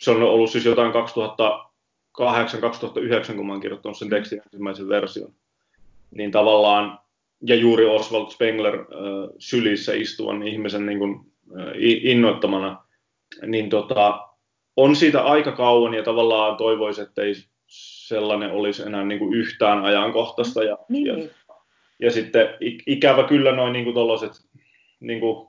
se on ollut siis jotain 2008-2009, kun mä oon kirjoittanut sen tekstin ensimmäisen version. Niin tavallaan, ja juuri Oswald Spengler sylissä istuvan ihmisen niin kuin, innoittamana, niin tota, on siitä aika kauan ja tavallaan toivoisi, että ei sellainen olisi enää niin kuin yhtään ajankohtaista. Ja, niin. ja, ja sitten ikävä kyllä noin niin kuin tollaset, niin kuin,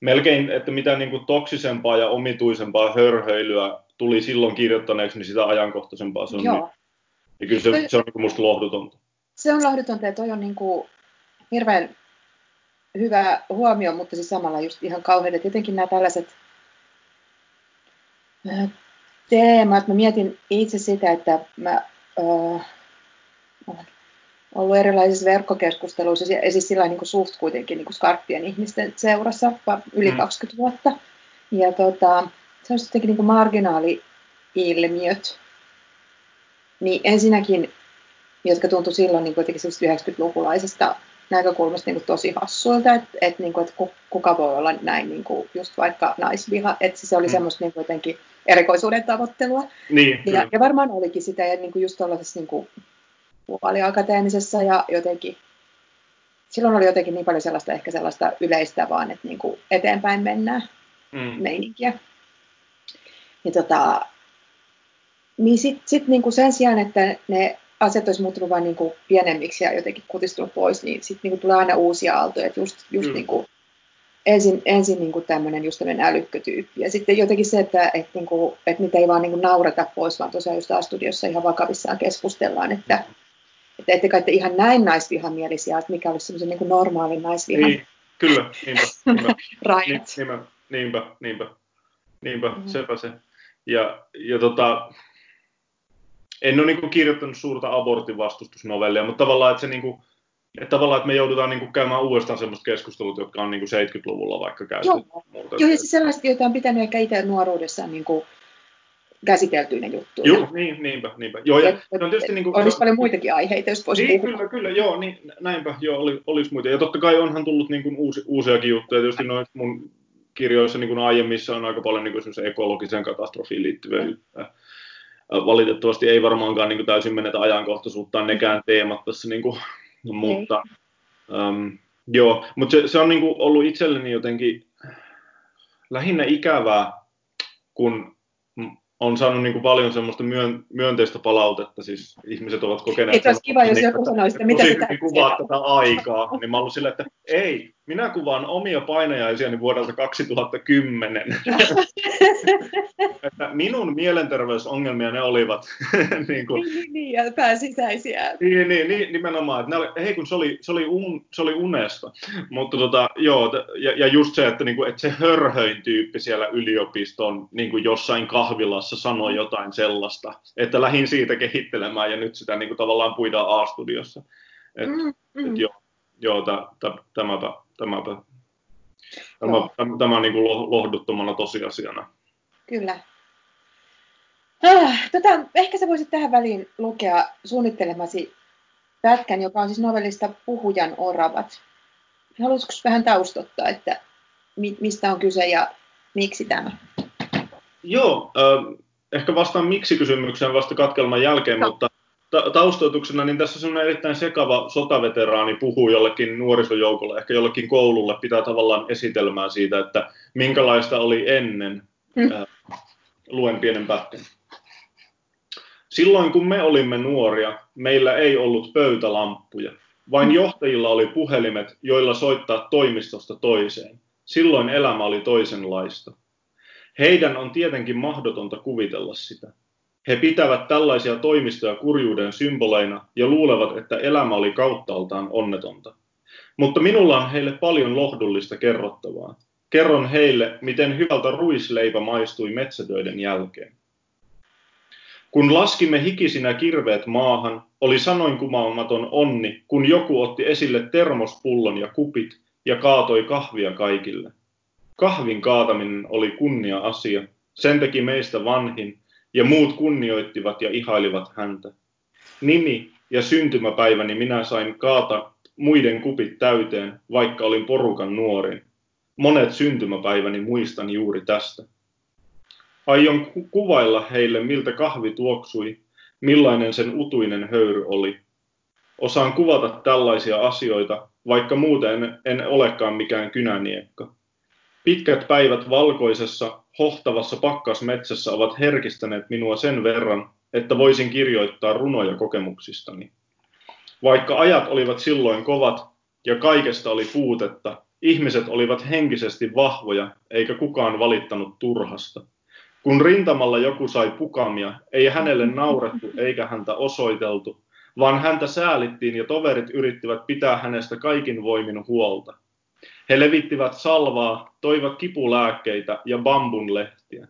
melkein, että mitä niin kuin toksisempaa ja omituisempaa hörhöilyä tuli silloin kirjoittaneeksi, niin sitä ajankohtaisempaa se on Joo. nyt. Ja kyllä se, se on niin musta lohdutonta. Se on lohdutonta, että toi on niin kuin hirveän hyvä huomio, mutta siis samalla just ihan kauhean, että jotenkin nämä tällaiset teemat. Mä mietin itse sitä, että mä olen ollut erilaisissa verkkokeskusteluissa ja siis sillä niin kuin suht kuitenkin niin kuin skarppien ihmisten seurassa yli mm. 20 vuotta. Ja tota, se on jotenkin niin kuin marginaali-ilmiöt. Niin ensinnäkin, jotka tuntui silloin niin kuitenkin 90-lukulaisesta näkökulmasta niin kuin tosi hassuilta, että, että, niin kuin, että kuka voi olla näin niin kuin just vaikka naisviha, että se oli mm. semmoista niin kuin jotenkin erikoisuuden tavoittelua. Niin, ja, ja, varmaan olikin sitä, ja niin kuin just tuollaisessa niin kuin puoliakateemisessa ja jotenkin, silloin oli jotenkin niin paljon sellaista ehkä sellaista yleistä vaan, että niin kuin eteenpäin mennään mm. meininkiä. Ja tota, niin sitten sit niin kuin sen sijaan, että ne asiat olisi muuttunut vain niin kuin pienemmiksi ja jotenkin kutistunut pois, niin sitten niin tulee aina uusia aaltoja. Että just, just mm. niin kuin, ensin, ensin niin kuin tämmöinen just tämmöinen älykkötyyppi. Ja sitten jotenkin se, että, että, niin kuin, että niitä ei vaan niin kuin naurata pois, vaan tosiaan just studiossa ihan vakavissaan keskustellaan, että, että ette kai te ihan näin naisvihamielisiä, että mikä olisi semmoisen niin normaalin naisvihan. Niin, kyllä, niinpä. niinpä. Rajat. Niinpä, niinpä, niinpä, niinpä, mm-hmm. sepä se. Ja, ja tota, en ole niin kirjoittanut suurta abortin vastustusnovellia, mutta tavallaan, että se niin kuin, että tavallaan, että me joudutaan niin kuin käymään uudestaan semmoista keskustelut, jotka on niin kuin 70-luvulla vaikka käyty. Joo, Joo ja siis sellaiset, joita on pitänyt ehkä itse nuoruudessaan niin kuin käsiteltyinä juttuja. Joo, niin, niinpä, niinpä. Joo, ja, et, on tietysti, niin kuin, olisi paljon muitakin aiheita, jos voisi niin, puhua. Kyllä, kyllä, joo, niin, näinpä, joo, oli, olisi muita. Ja totta kai onhan tullut niin kuin uusi, uusiakin juttuja. Tietysti noin mun kirjoissa niin kuin aiemmissa on aika paljon niin kuin ekologiseen katastrofiin liittyviä juttuja valitettavasti ei varmaankaan niin kuin täysin menetä ajankohtaisuuttaan nekään teemat tässä, niin kuin, mutta um, joo, mutta se, se on niin kuin ollut itselleni jotenkin lähinnä ikävää, kun on saanut niin kuin paljon semmoista myön, myönteistä palautetta, siis ihmiset ovat kokeneet... Että olisi kiva, jos joku sanoisi, että mitä sitä... kuvaa tätä aikaa, niin mä ollut silleen, että ei, minä kuvaan omia painajaisiani vuodelta 2010. että minun mielenterveysongelmia ne olivat. niin, kuin, niin, niin, ja pääsisäisiä. Niin, niin, niin nimenomaan. Että ne oli, hei, kun se oli, se oli, un, se oli unesta. Mutta tota, joo, ja, ja just se, että, niin kuin, että se hörhöin tyyppi siellä yliopiston niin kuin jossain kahvilassa sanoi jotain sellaista, että lähin siitä kehittelemään ja nyt sitä niin kuin, tavallaan puidaan A-studiossa. Et, mm, mm. Et, joo, joo tämäpä tämäpä, tämä, tämä, tämä niin kuin lohduttomana tosiasiana. Kyllä. Ah, tota, ehkä sä voisit tähän väliin lukea suunnittelemasi pätkän, joka on siis novellista Puhujan oravat. Haluaisitko vähän taustottaa, että mi, mistä on kyse ja miksi tämä? Joo, äh, ehkä vastaan miksi-kysymykseen vasta katkelman jälkeen, no. mutta ta- taustoituksena, niin tässä on erittäin sekava sotaveteraani puhuu jollekin nuorisojoukolle, ehkä jollekin koululle, pitää tavallaan esitelmää siitä, että minkälaista oli ennen. Äh, luen pienen pätkän. Silloin kun me olimme nuoria, meillä ei ollut pöytälamppuja. Vain hmm. johtajilla oli puhelimet, joilla soittaa toimistosta toiseen. Silloin elämä oli toisenlaista. Heidän on tietenkin mahdotonta kuvitella sitä. He pitävät tällaisia toimistoja kurjuuden symboleina ja luulevat, että elämä oli kauttaaltaan onnetonta. Mutta minulla on heille paljon lohdullista kerrottavaa. Kerron heille, miten hyvältä ruisleipä maistui metsätöiden jälkeen. Kun laskimme hikisinä kirveet maahan, oli sanoin kumaamaton onni, kun joku otti esille termospullon ja kupit ja kaatoi kahvia kaikille. Kahvin kaataminen oli kunnia asia. Sen teki meistä vanhin, ja muut kunnioittivat ja ihailivat häntä. Nimi ja syntymäpäiväni minä sain kaata muiden kupit täyteen, vaikka olin porukan nuorin. Monet syntymäpäiväni muistan juuri tästä. Aion ku- kuvailla heille, miltä kahvi tuoksui, millainen sen utuinen höyry oli. Osaan kuvata tällaisia asioita, vaikka muuten en olekaan mikään kynäniekka. Pitkät päivät valkoisessa, hohtavassa pakkasmetsässä ovat herkistäneet minua sen verran, että voisin kirjoittaa runoja kokemuksistani. Vaikka ajat olivat silloin kovat ja kaikesta oli puutetta, ihmiset olivat henkisesti vahvoja, eikä kukaan valittanut turhasta. Kun rintamalla joku sai pukamia, ei hänelle naurettu eikä häntä osoiteltu, vaan häntä säälittiin ja toverit yrittivät pitää hänestä kaikin voimin huolta. He levittivät salvaa, toivat kipulääkkeitä ja bambunlehtiä.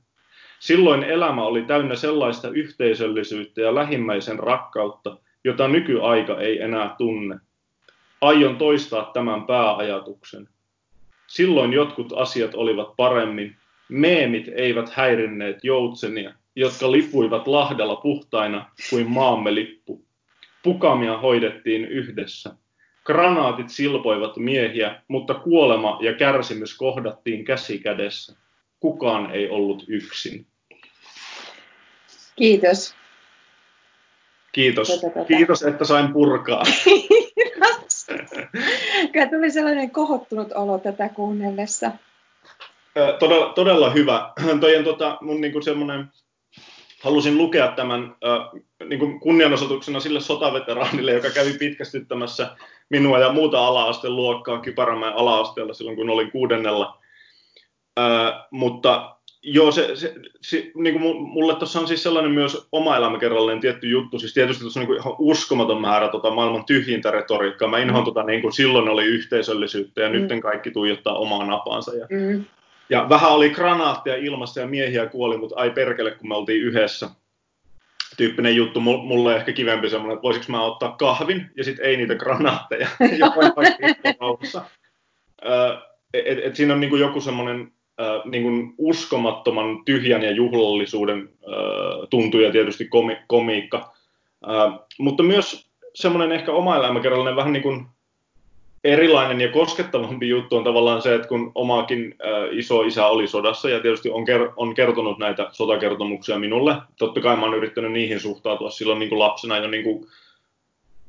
Silloin elämä oli täynnä sellaista yhteisöllisyyttä ja lähimmäisen rakkautta, jota nykyaika ei enää tunne. Aion toistaa tämän pääajatuksen. Silloin jotkut asiat olivat paremmin. Meemit eivät häirinneet joutsenia, jotka lipuivat lahdella puhtaina kuin maamme lippu. Pukamia hoidettiin yhdessä. Granaatit silpoivat miehiä, mutta kuolema ja kärsimys kohdattiin käsi kädessä. Kukaan ei ollut yksin. Kiitos. Kiitos. Tätä, tätä. Kiitos, että sain purkaa. Kyllä tuli sellainen kohottunut olo tätä kuunnellessa. Todella, todella hyvä. Toi on tota, mun niinku semmoinen, halusin lukea tämän äh, niinku kunnianosoituksena sille sotaveteraanille, joka kävi pitkästyttämässä minua ja muuta ala-asteen luokkaa Kypärämäen ala-asteella silloin, kun olin kuudennella. Äh, mutta Joo, se, se, se niin kuin mulle tuossa on siis sellainen myös oma elämäkerrallinen tietty juttu, siis tietysti tuossa on niin ihan uskomaton määrä tota maailman tyhjintä retoriikkaa. Mä inhoan mm. tota, niin kuin silloin oli yhteisöllisyyttä ja mm. nyt kaikki tuijottaa omaa napaansa. Ja, mm. Ja vähän oli granaatteja ilmassa ja miehiä kuoli, mutta ai perkele, kun me oltiin yhdessä. Tyyppinen juttu, mulle ehkä kivempi semmoinen, että voisiko mä ottaa kahvin ja sitten ei niitä granaatteja, et, et siinä on niin kuin joku semmoinen äh, niin kuin uskomattoman tyhjän ja juhlallisuuden äh, tuntuja tietysti komi- komiikka, äh, mutta myös semmoinen ehkä oma elämäkerrallinen vähän niin kuin erilainen ja koskettavampi juttu on tavallaan se, että kun omaakin äh, iso isä oli sodassa ja tietysti on, ker- on kertonut näitä sotakertomuksia minulle, totta kai mä oon yrittänyt niihin suhtautua silloin niin kuin lapsena jo niin kuin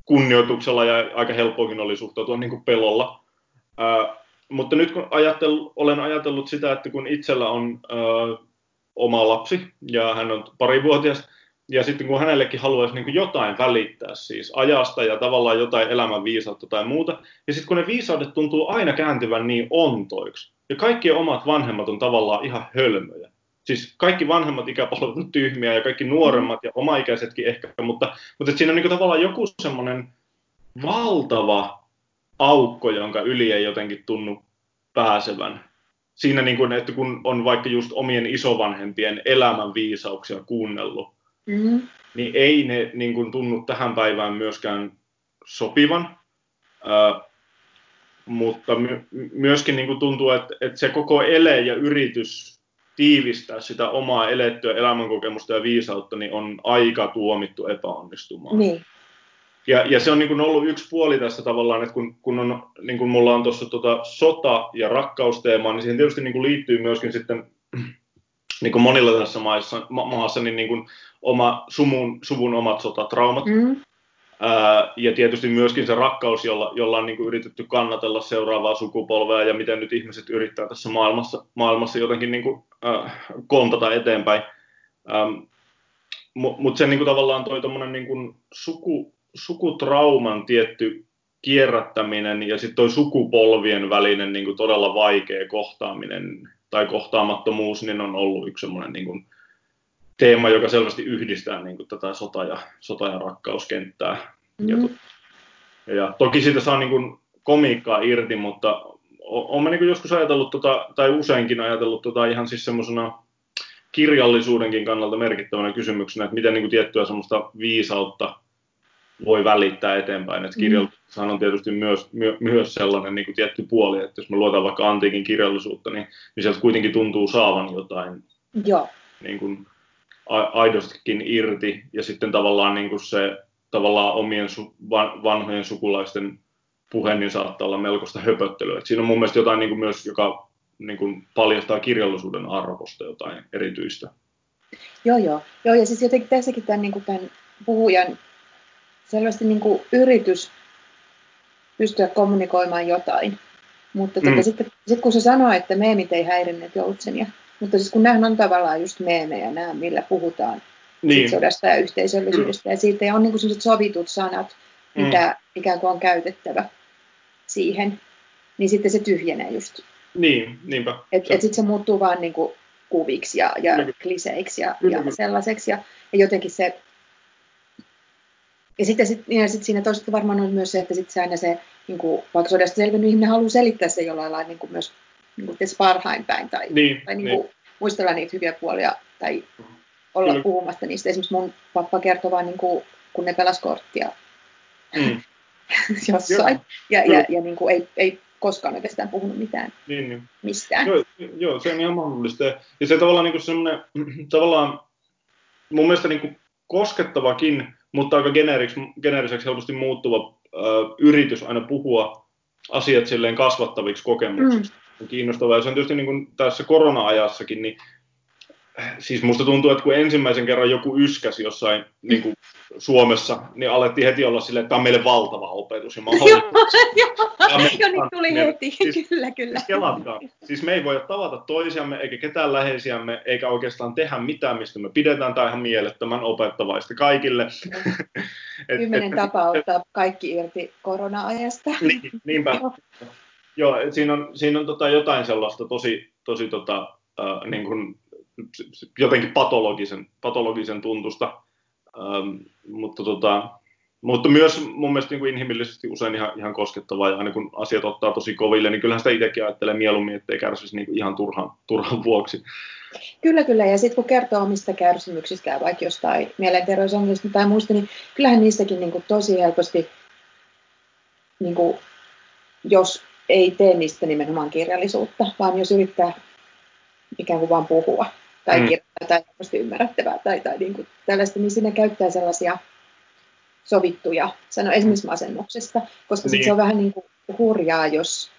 kunnioituksella ja aika helppoakin oli suhtautua niin kuin pelolla. Äh, mutta nyt kun ajattelu, olen ajatellut sitä, että kun itsellä on ö, oma lapsi ja hän on parivuotias, ja sitten kun hänellekin haluaisi niin jotain välittää siis ajasta ja tavallaan jotain elämän viisautta tai muuta, ja sitten kun ne viisaudet tuntuu aina kääntyvän niin ontoiksi, ja kaikki omat vanhemmat on tavallaan ihan hölmöjä. Siis kaikki vanhemmat ikäpolvet on tyhmiä ja kaikki nuoremmat ja omaikäisetkin ehkä, mutta, mutta siinä on niin tavallaan joku semmoinen valtava aukko, jonka yli ei jotenkin tunnu pääsevän. Siinä, niin kuin, että kun on vaikka just omien isovanhempien elämän viisauksia kuunnellut, mm-hmm. niin ei ne niin kuin, tunnu tähän päivään myöskään sopivan. Äh, mutta my- myöskin niin kuin tuntuu, että, että se koko ele ja yritys tiivistää sitä omaa elettyä elämänkokemusta ja viisautta, niin on aika tuomittu epäonnistumaan. Niin. Ja, ja se on niin kuin ollut yksi puoli tässä tavallaan, että kun, kun on, niin kuin mulla on tuossa tota sota- ja rakkausteema, niin siihen tietysti niin kuin liittyy myöskin sitten niin kuin monilla tässä maissa, ma- maassa niin, niin kuin oma suvun, suvun omat sotatraumat. Mm. Ää, ja tietysti myöskin se rakkaus, jolla, jolla on niin kuin yritetty kannatella seuraavaa sukupolvea ja miten nyt ihmiset yrittää tässä maailmassa, maailmassa jotenkin niin kuin, äh, kontata eteenpäin. Ähm, Mutta se niin kuin tavallaan toi niin kuin suku, sukutrauman tietty kierrättäminen ja sitten toi sukupolvien välinen niin kuin todella vaikea kohtaaminen tai kohtaamattomuus niin on ollut yksi semmoinen niin kuin teema, joka selvästi yhdistää niin kuin tätä sota- ja, sota- ja rakkauskenttää. Mm. Ja, to, ja toki siitä saa niin kuin komiikkaa irti, mutta olen niin joskus ajatellut, tota, tai useinkin ajatellut tota ihan siis semmoisena kirjallisuudenkin kannalta merkittävänä kysymyksenä, että miten niin kuin tiettyä semmoista viisautta voi välittää eteenpäin. Että mm. kirjallisuushan on tietysti myös, my, myös sellainen niin kuin tietty puoli, että jos me luotaan vaikka antiikin kirjallisuutta, niin, niin sieltä kuitenkin tuntuu saavan jotain Joo. Niin kuin, a, aidostikin irti. Ja sitten tavallaan niin kuin se tavallaan omien su, van, vanhojen sukulaisten puhe niin saattaa olla melkoista höpöttelyä. Et siinä on mun mielestä jotain niin kuin myös, joka niin kuin paljastaa kirjallisuuden arvosta jotain erityistä. Joo, joo. joo ja siis jotenkin tässäkin tämän, niin kuin tämän puhujan selvästi niin kuin yritys pystyä kommunikoimaan jotain. Mutta tota, mm. sitten sit kun se sanoo, että meemit ei häirinneet joutsenia, mutta siis kun nämä on tavallaan just meemejä, nämä, millä puhutaan niin. sodasta ja yhteisöllisyydestä, mm. ja siitä on niin kuin sovitut sanat, mm. mitä ikään kuin on käytettävä siihen, niin sitten se tyhjenee just. Niin, niinpä. Että et sitten se muuttuu vaan niin kuin kuviksi ja, ja kliseiksi ja, ja sellaiseksi, ja, ja jotenkin se ja sitten sit, ja sit siinä toisaalta varmaan on myös se, että sit se aina se, niin kuin, vaikka sodasta selvinnyt ihminen haluaa selittää se jollain lailla niin kuin myös niin kuin parhain päin tai, niin, tai niin kuin, niin. muistella niitä hyviä puolia tai olla Kyllä. puhumasta niistä. Esimerkiksi mun pappa kertoi vaan, niin kuin, kun ne pelas korttia mm. jossain. Ja, ja, ja, ja niin kuin ei, ei koskaan oikeastaan puhunut mitään niin, niin. mistään. Joo, joo, se on ihan mahdollista. Ja se tavallaan niin semmoinen, tavallaan mun mielestä niin kuin koskettavakin, mutta aika geneeriseksi helposti muuttuva ö, yritys aina puhua asiat silleen kasvattaviksi kokemuksiksi. Mm. Kiinnostavaa. Ja se on tietysti niin kuin tässä korona-ajassakin, niin siis musta tuntuu, että kun ensimmäisen kerran joku yskäsi jossain niin kuin Suomessa, niin alettiin heti olla silleen, että tämä on meille valtava opetus. Ja mä joo, joo, niin tuli niin, heti, siis, kyllä, kyllä. Siis kelatkaa. Siis me ei voida tavata toisiamme, eikä ketään läheisiämme, eikä oikeastaan tehdä mitään, mistä me pidetään. Tämä ihan mielettömän opettavaista kaikille. et, Kymmenen et, tapaa et, ottaa kaikki irti korona-ajasta. Niin, niinpä. joo, joo siinä on, siinä on tota jotain sellaista tosi, tosi tota, äh, niin kuin jotenkin patologisen, patologisen tuntusta, ähm, mutta, tota, mutta myös mun mielestä niin kuin inhimillisesti usein ihan, ihan koskettavaa, ja aina kun asiat ottaa tosi koville, niin kyllähän sitä itsekin ajattelee mieluummin, ettei kärsisi niin kuin ihan turhan, turhan vuoksi. Kyllä, kyllä. Ja sitten kun kertoo omista kärsimyksistä, vaikka jostain mielenterveysongelmista tai muista, niin kyllähän niistäkin niin kuin tosi helposti, niin kuin, jos ei tee niistä nimenomaan kirjallisuutta, vaan jos yrittää ikään kuin vaan puhua, tai mm. kirjoittaa tai ymmärrettävää tai, tai niin kuin tällaista, niin sinne käyttää sellaisia sovittuja, sano esimerkiksi masennuksesta, koska niin. se on vähän niin kuin hurjaa, jos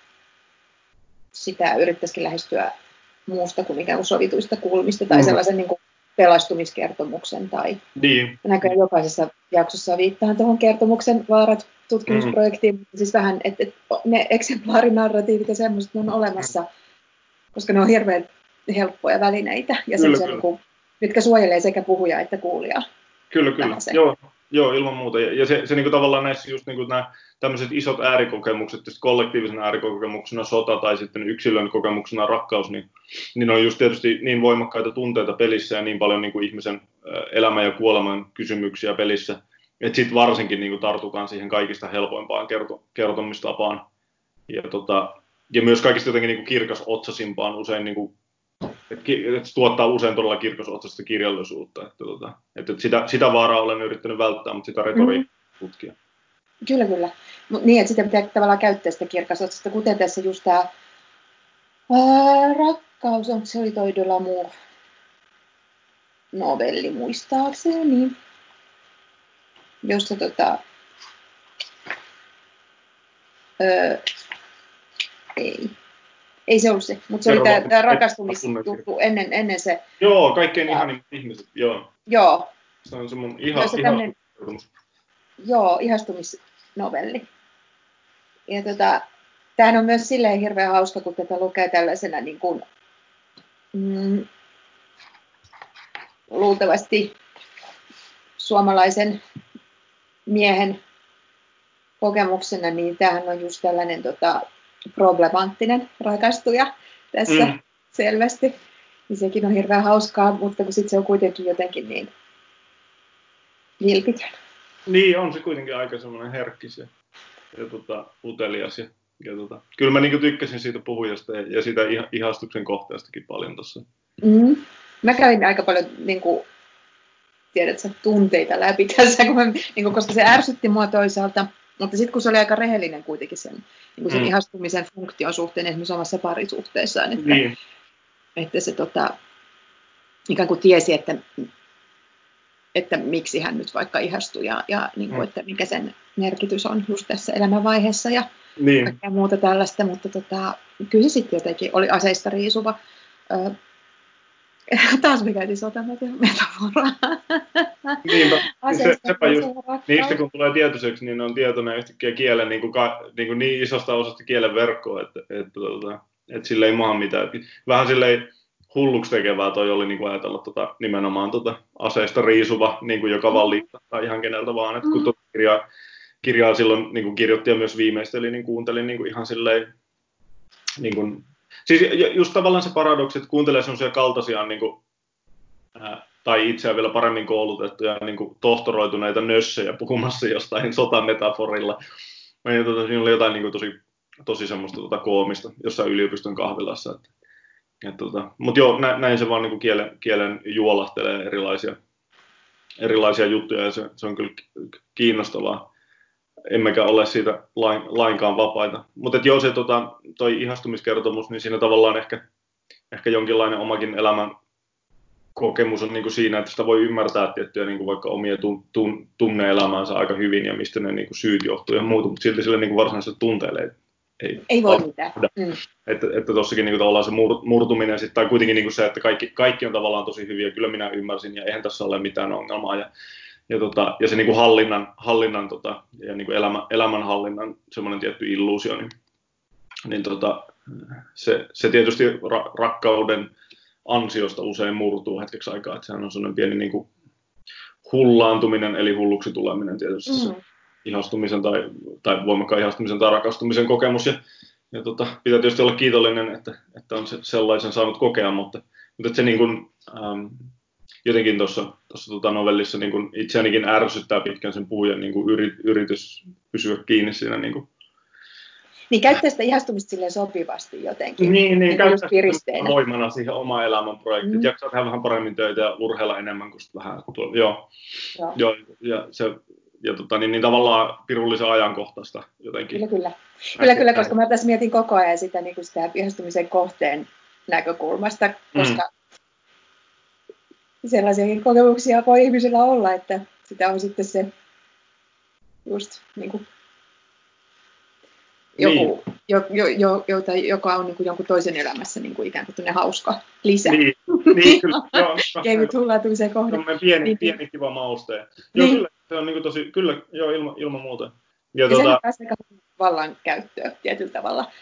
sitä yrittäisikin lähestyä muusta kuin ikään kuin sovituista kulmista tai mm. sellaisen niin kuin pelastumiskertomuksen tai niin. näköjään jokaisessa jaksossa viittaan tuohon kertomuksen vaarat tutkimusprojektiin, mm. siis vähän, että, että ne eksemplaarinarratiivit ja semmoiset on olemassa, koska ne on hirveän helppoja välineitä ja kyllä, kyllä. Niin mitkä suojelee sekä puhujaa että kuulijaa. Kyllä, kyllä. Joo, joo, ilman muuta. Ja, ja se, se niin kuin tavallaan näissä just niin kuin nämä tämmöiset isot äärikokemukset, tietysti kollektiivisen äärikokemuksena sota tai sitten yksilön kokemuksena rakkaus, niin, niin on just tietysti niin voimakkaita tunteita pelissä ja niin paljon niin kuin ihmisen elämän ja kuoleman kysymyksiä pelissä, että sitten varsinkin niin kuin tartutaan siihen kaikista helpoimpaan kerto, kertomistapaan. Ja, tota, ja myös kaikista jotenkin niin kuin kirkas otsasimpaan usein niin kuin että, että se tuottaa usein todella kirkosohtaista kirjallisuutta. Että, tota, että, sitä, sitä vaaraa olen yrittänyt välttää, mutta sitä retoriikkaa mm. tutkia. Kyllä, kyllä. Mut niin, että sitä pitää tavallaan käyttää sitä kirkasotsasta, kuten tässä just tämä rakkaus, onko se oli toi muu novelli muistaakseni, jossa tota, öö, ei, ei se ollut se, mutta se Kerro, oli tämä rakastumistuttu ennen, ennen se. Joo, kaikkein ihanimmat ihmiset, joo. Joo. Se on se mun iha, se tämmönen, Joo, ihastumisnovelli. Ja tota, tämähän on myös silleen hirveän hauska, kun tätä lukee tällaisena niin kuin, mm, luultavasti suomalaisen miehen kokemuksena, niin tämähän on just tällainen tota, problemaattinen rakastuja tässä mm. selvästi. Niin sekin on hirveän hauskaa, mutta kun sitten se on kuitenkin jotenkin niin vilpitön. Niin, on se kuitenkin aika semmoinen herkkis ja, ja tota, utelias. Ja, ja tota, kyllä mä niin tykkäsin siitä puhujasta ja, ja siitä ihastuksen kohteestakin paljon tuossa. Mm. Mä kävin aika paljon niin kuin, tiedätkö, tunteita läpi tässä, kun mä, niin kuin, koska se ärsytti mua toisaalta, mutta sitten kun se oli aika rehellinen kuitenkin sen, niin kuin sen mm. ihastumisen funktion suhteen esimerkiksi omassa parisuhteessaan, että, niin. että se tota, ikään kuin tiesi, että, että miksi hän nyt vaikka ihastui ja, ja niin kuin, mm. että mikä sen merkitys on just tässä elämänvaiheessa ja niin. kaikkea muuta tällaista, mutta tota, kyllä se sitten jotenkin oli aseista riisuva. Taas me käytiin sotametaforaa. Niinpä. Se, sepä just, niistä kun tulee tietoiseksi, niin ne on tietoinen yhtäkkiä kielen niin, kuin ka, niin, kuin niin isosta osasta kielen verkkoa, että, että, että, tota, että sille ei maha mitään. Vähän silleen hulluksi tekevää toi oli niin kuin ajatella tota, nimenomaan tota aseista riisuva, niin kuin joka vaan liittää ihan keneltä vaan. Että kun tuota kirjaa, kirjaa silloin niin kuin kirjoitti ja myös viimeisteli, niin kuuntelin niin kuin ihan silleen niin kuin Siis just tavallaan se paradoksi, että kuuntelee semmoisia kaltaisia niin kuin, ää, tai itseään vielä paremmin koulutettuja niin kuin tohtoroituneita nössejä puhumassa jostain sotametaforilla. Niin, tota, siinä oli jotain niin kuin, tosi, tosi semmoista tota, koomista jossain yliopiston kahvilassa. Että, tota, Mutta joo, nä, näin se vaan niin kuin kielen, kielen juolahtelee erilaisia, erilaisia juttuja ja se, se on kyllä kiinnostavaa. Emmekä ole siitä lain, lainkaan vapaita. Mutta joo, se tota, toi ihastumiskertomus, niin siinä tavallaan ehkä, ehkä jonkinlainen omakin elämän kokemus on niin kuin siinä, että sitä voi ymmärtää tiettyjä niin kuin vaikka omia tun, tun, tunne-elämäänsä aika hyvin ja mistä ne niin kuin syyt johtuu ja muuta, mutta silti sille niin kuin varsinaisesti tunteille ei, ei, ei voi mitään. Mm. Että, että tossakin niin kuin tavallaan se mur, murtuminen sit, tai kuitenkin niin kuin se, että kaikki, kaikki on tavallaan tosi hyviä, kyllä minä ymmärsin ja eihän tässä ole mitään ongelmaa ja, ja, tota, ja se niin kuin hallinnan, hallinnan tota, ja niin kuin elämä, elämänhallinnan semmoinen tietty illuusio, niin, niin tota, se, se tietysti ra, rakkauden ansiosta usein murtuu hetkeksi aikaa, että sehän on sellainen pieni niin kuin hullaantuminen, eli hulluksi tuleminen tietysti mm. se ihastumisen tai, tai voimakkaan ihastumisen tai rakastumisen kokemus, ja, ja tota, pitää tietysti olla kiitollinen, että, että on se, sellaisen saanut kokea, mutta, mutta että se niin kuin, ähm, jotenkin tuossa tota novellissa niin itseänikin ärsyttää pitkän sen puhujan niin yrit, yritys pysyä kiinni siinä niin kuin niin käyttää sitä ihastumista silleen sopivasti jotenkin. Niin, niin, niin voimana siihen oma elämän projektiin. Mm. Jaksaa tehdä vähän paremmin töitä ja urheilla enemmän kuin vähän. Tuo, joo. Joo. joo. ja se, ja tota, niin, niin tavallaan pirullisen ajankohtaista jotenkin. Kyllä, kyllä. Kyllä, kyllä, koska mä tässä mietin koko ajan sitä, niin kuin sitä ihastumisen kohteen näkökulmasta, koska mm. Sellaisiakin kokemuksia voi ihmisillä olla, että sitä on sitten se just niin kuin joku, niin. jo, jo, jo, jota, joka on niin kuin jonkun toisen elämässä niin kuin ikään kuin hauska lisä. Niin, niin kyllä. joo, Kevyt hullautumisen kohde. Pieni, niin. pieni kiva mauste. Joo, niin. kyllä, se on niin kuin tosi, kyllä, joo, ilma, ilman muuta. Ja, ja tuota, sehän vallan käyttöä tietyllä tavalla.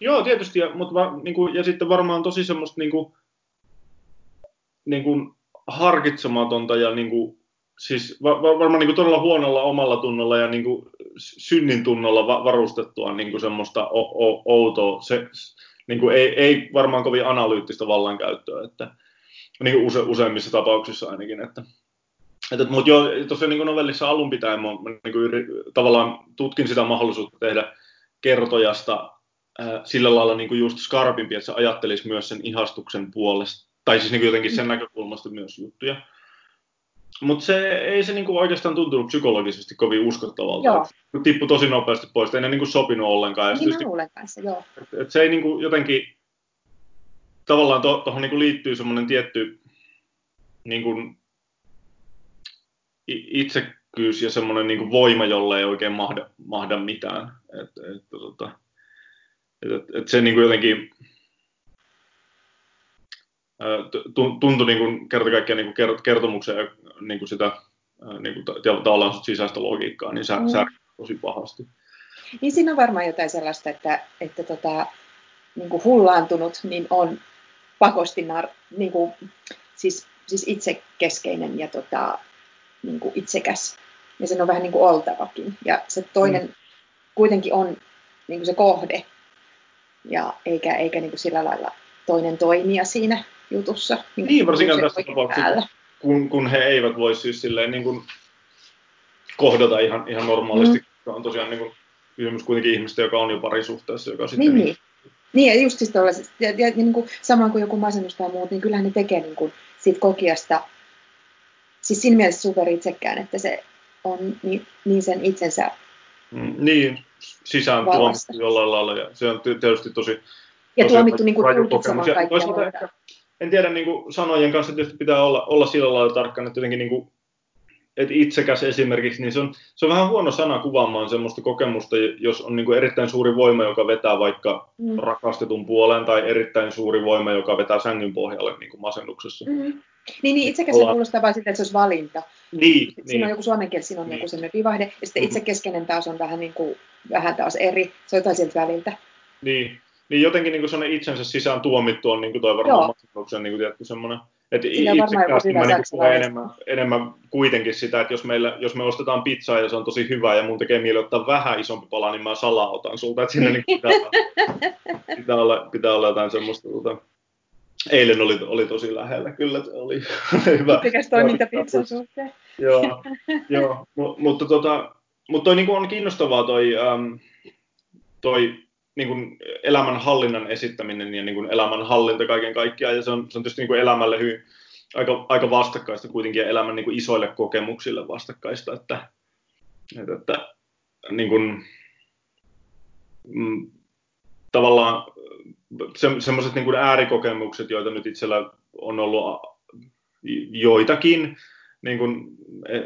Joo, tietysti, ja, mutta va, niin kuin, ja sitten varmaan tosi semmoista niin kuin, niin kuin harkitsematonta ja niin kuin, siis va, va, varmaan niin kuin todella huonolla omalla tunnolla ja niin kuin synnin tunnolla va, varustettua niin kuin semmoista o, o, outoa, se, niin kuin ei, ei varmaan kovin analyyttistä vallankäyttöä, että niin kuin use, useimmissa tapauksissa ainakin, että että, mutta joo, tuossa niin novellissa alun pitäen mä, mä niin kuin tavallaan tutkin sitä mahdollisuutta tehdä kertojasta ää, sillä lailla niin kuin just skarpimpi, että se ajattelisi myös sen ihastuksen puolesta, tai siis niin kuin jotenkin sen näkökulmasta myös juttuja. Mutta se, ei se niinku oikeastaan tuntunut psykologisesti kovin uskottavalta. Joo. Tippui tosi nopeasti pois, ei ne niinku sopinut ollenkaan. Niin mä luulen kanssa, joo. Et, et se ei niinku jotenkin, tavallaan tuohon to, niinku liittyy semmoinen tietty niinku, itsekkyys ja semmoinen niinku voima, jolle ei oikein mahda, mahda mitään. Et, et, tota, et, et, et se niinku jotenkin, tuntui niin kuin kerta kaikkiaan niin kuin kertomuksen ja niin kuin sitä niin kuin tavallaan sisäistä logiikkaa, niin sä, mm. sä tosi pahasti. Niin siinä on varmaan jotain sellaista, että, että tota, niin kuin hullaantunut niin on pakosti nar, niin kuin, siis, siis itsekeskeinen ja tota, niin kuin itsekäs. Ja sen on vähän niin kuin oltavakin. Ja se toinen mm. kuitenkin on niin kuin se kohde, ja eikä, eikä niin kuin sillä lailla toinen toimija siinä jutussa. Niin, niin varsinkin tässä tapauksessa, kun, kun he eivät voi siis silleen niin kuin kohdata ihan, ihan normaalisti. Mm. On tosiaan niin kuin, kysymys kuitenkin ihmistä, joka on jo parisuhteessa, joka sitten... Niin, niin. Niin, ja just siis tuollaiset, ja, ja, niin kuin, samoin kuin joku masennus tai muut, niin kyllähän ne tekee niin kuin, siitä kokiasta, siis siinä mielessä super itsekään, että se on niin, niin sen itsensä mm, Niin, sisään tuomittu jollain lailla, ja se on tietysti tosi... Ja tuomittu niin kuin tulkitsemaan kaikkea Ehkä, en tiedä niin kuin sanojen kanssa tietysti pitää olla, olla sillä lailla tarkkana, että jotenkin niin kuin, että itsekäs esimerkiksi, niin se on, se on vähän huono sana kuvaamaan semmoista kokemusta, jos on niin kuin erittäin suuri voima, joka vetää vaikka mm. rakastetun puoleen, tai erittäin suuri voima, joka vetää sängyn pohjalle niin kuin masennuksessa. Mm. Niin, niin itsekäs Olla... kuulostaa vain siltä, että se olisi valinta. Niin, siinä niin. on joku suomen kieli, siinä on niin. joku semmoinen vivahde, ja sitten mm. itsekeskeinen taas on vähän, niin kuin, vähän taas eri, se on jotain sieltä väliltä. Niin, niin jotenkin niin sellainen itsensä sisään tuomittu on niin kuin toi varmaan masennuksen niin tietty semmoinen, että itsekkäästi mä niin puhun enemmän, enemmän kuitenkin sitä, että jos, meillä, jos me ostetaan pizzaa ja se on tosi hyvä ja mun tekee mieli ottaa vähän isompi pala, niin mä salautan sulta, että siinä niin pitää, pitää, olla, pitää olla jotain semmoista, tuota, eilen oli, oli tosi lähellä, kyllä oli, oli hyvä. Itsekäs toiminta pizzan suhteen. joo, joo, mutta, tota, mutta toi niin on kiinnostavaa toi, um, toi niin kuin elämän hallinnan esittäminen ja niin kuin elämän hallinta kaiken kaikkiaan. Ja se on, se on tietysti niin kuin elämälle hyvin, aika, aika vastakkaista kuitenkin ja elämän niin kuin isoille kokemuksille vastakkaista. Että, että, että niin kuin, mm, tavallaan se, semmoiset niin kuin äärikokemukset, joita nyt itsellä on ollut joitakin niin kuin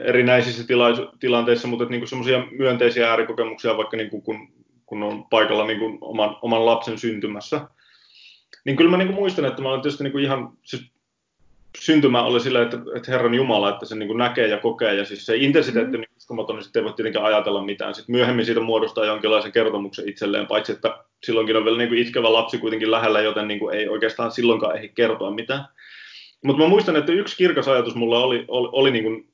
erinäisissä tila- tilanteissa, mutta niin semmoisia myönteisiä äärikokemuksia, vaikka niin kuin, kun, kun on paikalla niin kuin oman, oman lapsen syntymässä. Niin kyllä mä niin kuin muistan, että mä olen tietysti niin kuin ihan, siis syntymä oli sillä, että, että Herran Jumala, että se niin kuin näkee ja kokee, ja siis se intensiteetti mm. niin uskomaton, niin sitten ei voi tietenkään ajatella mitään. Sitten myöhemmin siitä muodostaa jonkinlaisen kertomuksen itselleen, paitsi että silloinkin on vielä niin kuin itkevä lapsi kuitenkin lähellä, joten niin kuin ei oikeastaan silloinkaan ehdi kertoa mitään. Mutta mä muistan, että yksi kirkas ajatus mulla oli, oli, oli niin kuin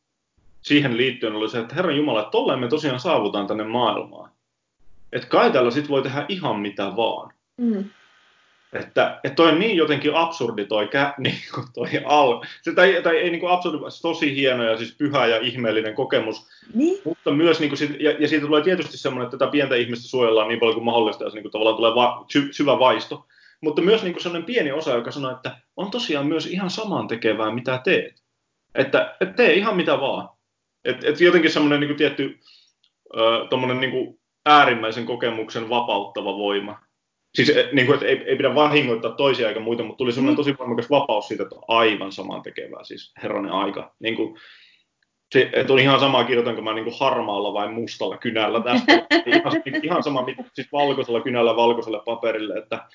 siihen liittyen oli se, että Herran Jumala, että tolleen me tosiaan saavutaan tänne maailmaan. Että kai tällä sit voi tehdä ihan mitä vaan. Mm. Että, että toi on niin jotenkin absurdi toi, kä, niin kuin toi al, se, tai, tai ei niin kuin absurdi, vaan tosi hieno ja siis pyhä ja ihmeellinen kokemus. Niin. Mutta myös, niin kuin, sit, ja, ja siitä tulee tietysti semmoinen, että tätä pientä ihmistä suojellaan niin paljon kuin mahdollista, ja se niin kuin, tavallaan tulee va, sy, syvä vaisto. Mutta myös niin kuin sellainen pieni osa, joka sanoo, että on tosiaan myös ihan saman tekevää, mitä teet. Että, että tee ihan mitä vaan. Että et jotenkin semmoinen niin kuin tietty äh, niin kuin äärimmäisen kokemuksen vapauttava voima siis eh, niin kuin, että ei, ei pidä vahingoittaa toisia eikä muita, mutta tuli semmoinen mm. tosi voimakas vapaus siitä, että aivan saman tekevää, siis herranen aika. Niin kuin, se, että on ihan sama, kirjoitanko mä niin kuin harmaalla vai mustalla kynällä tästä. ihan, ihan sama, siis valkoisella kynällä valkoiselle paperille, että,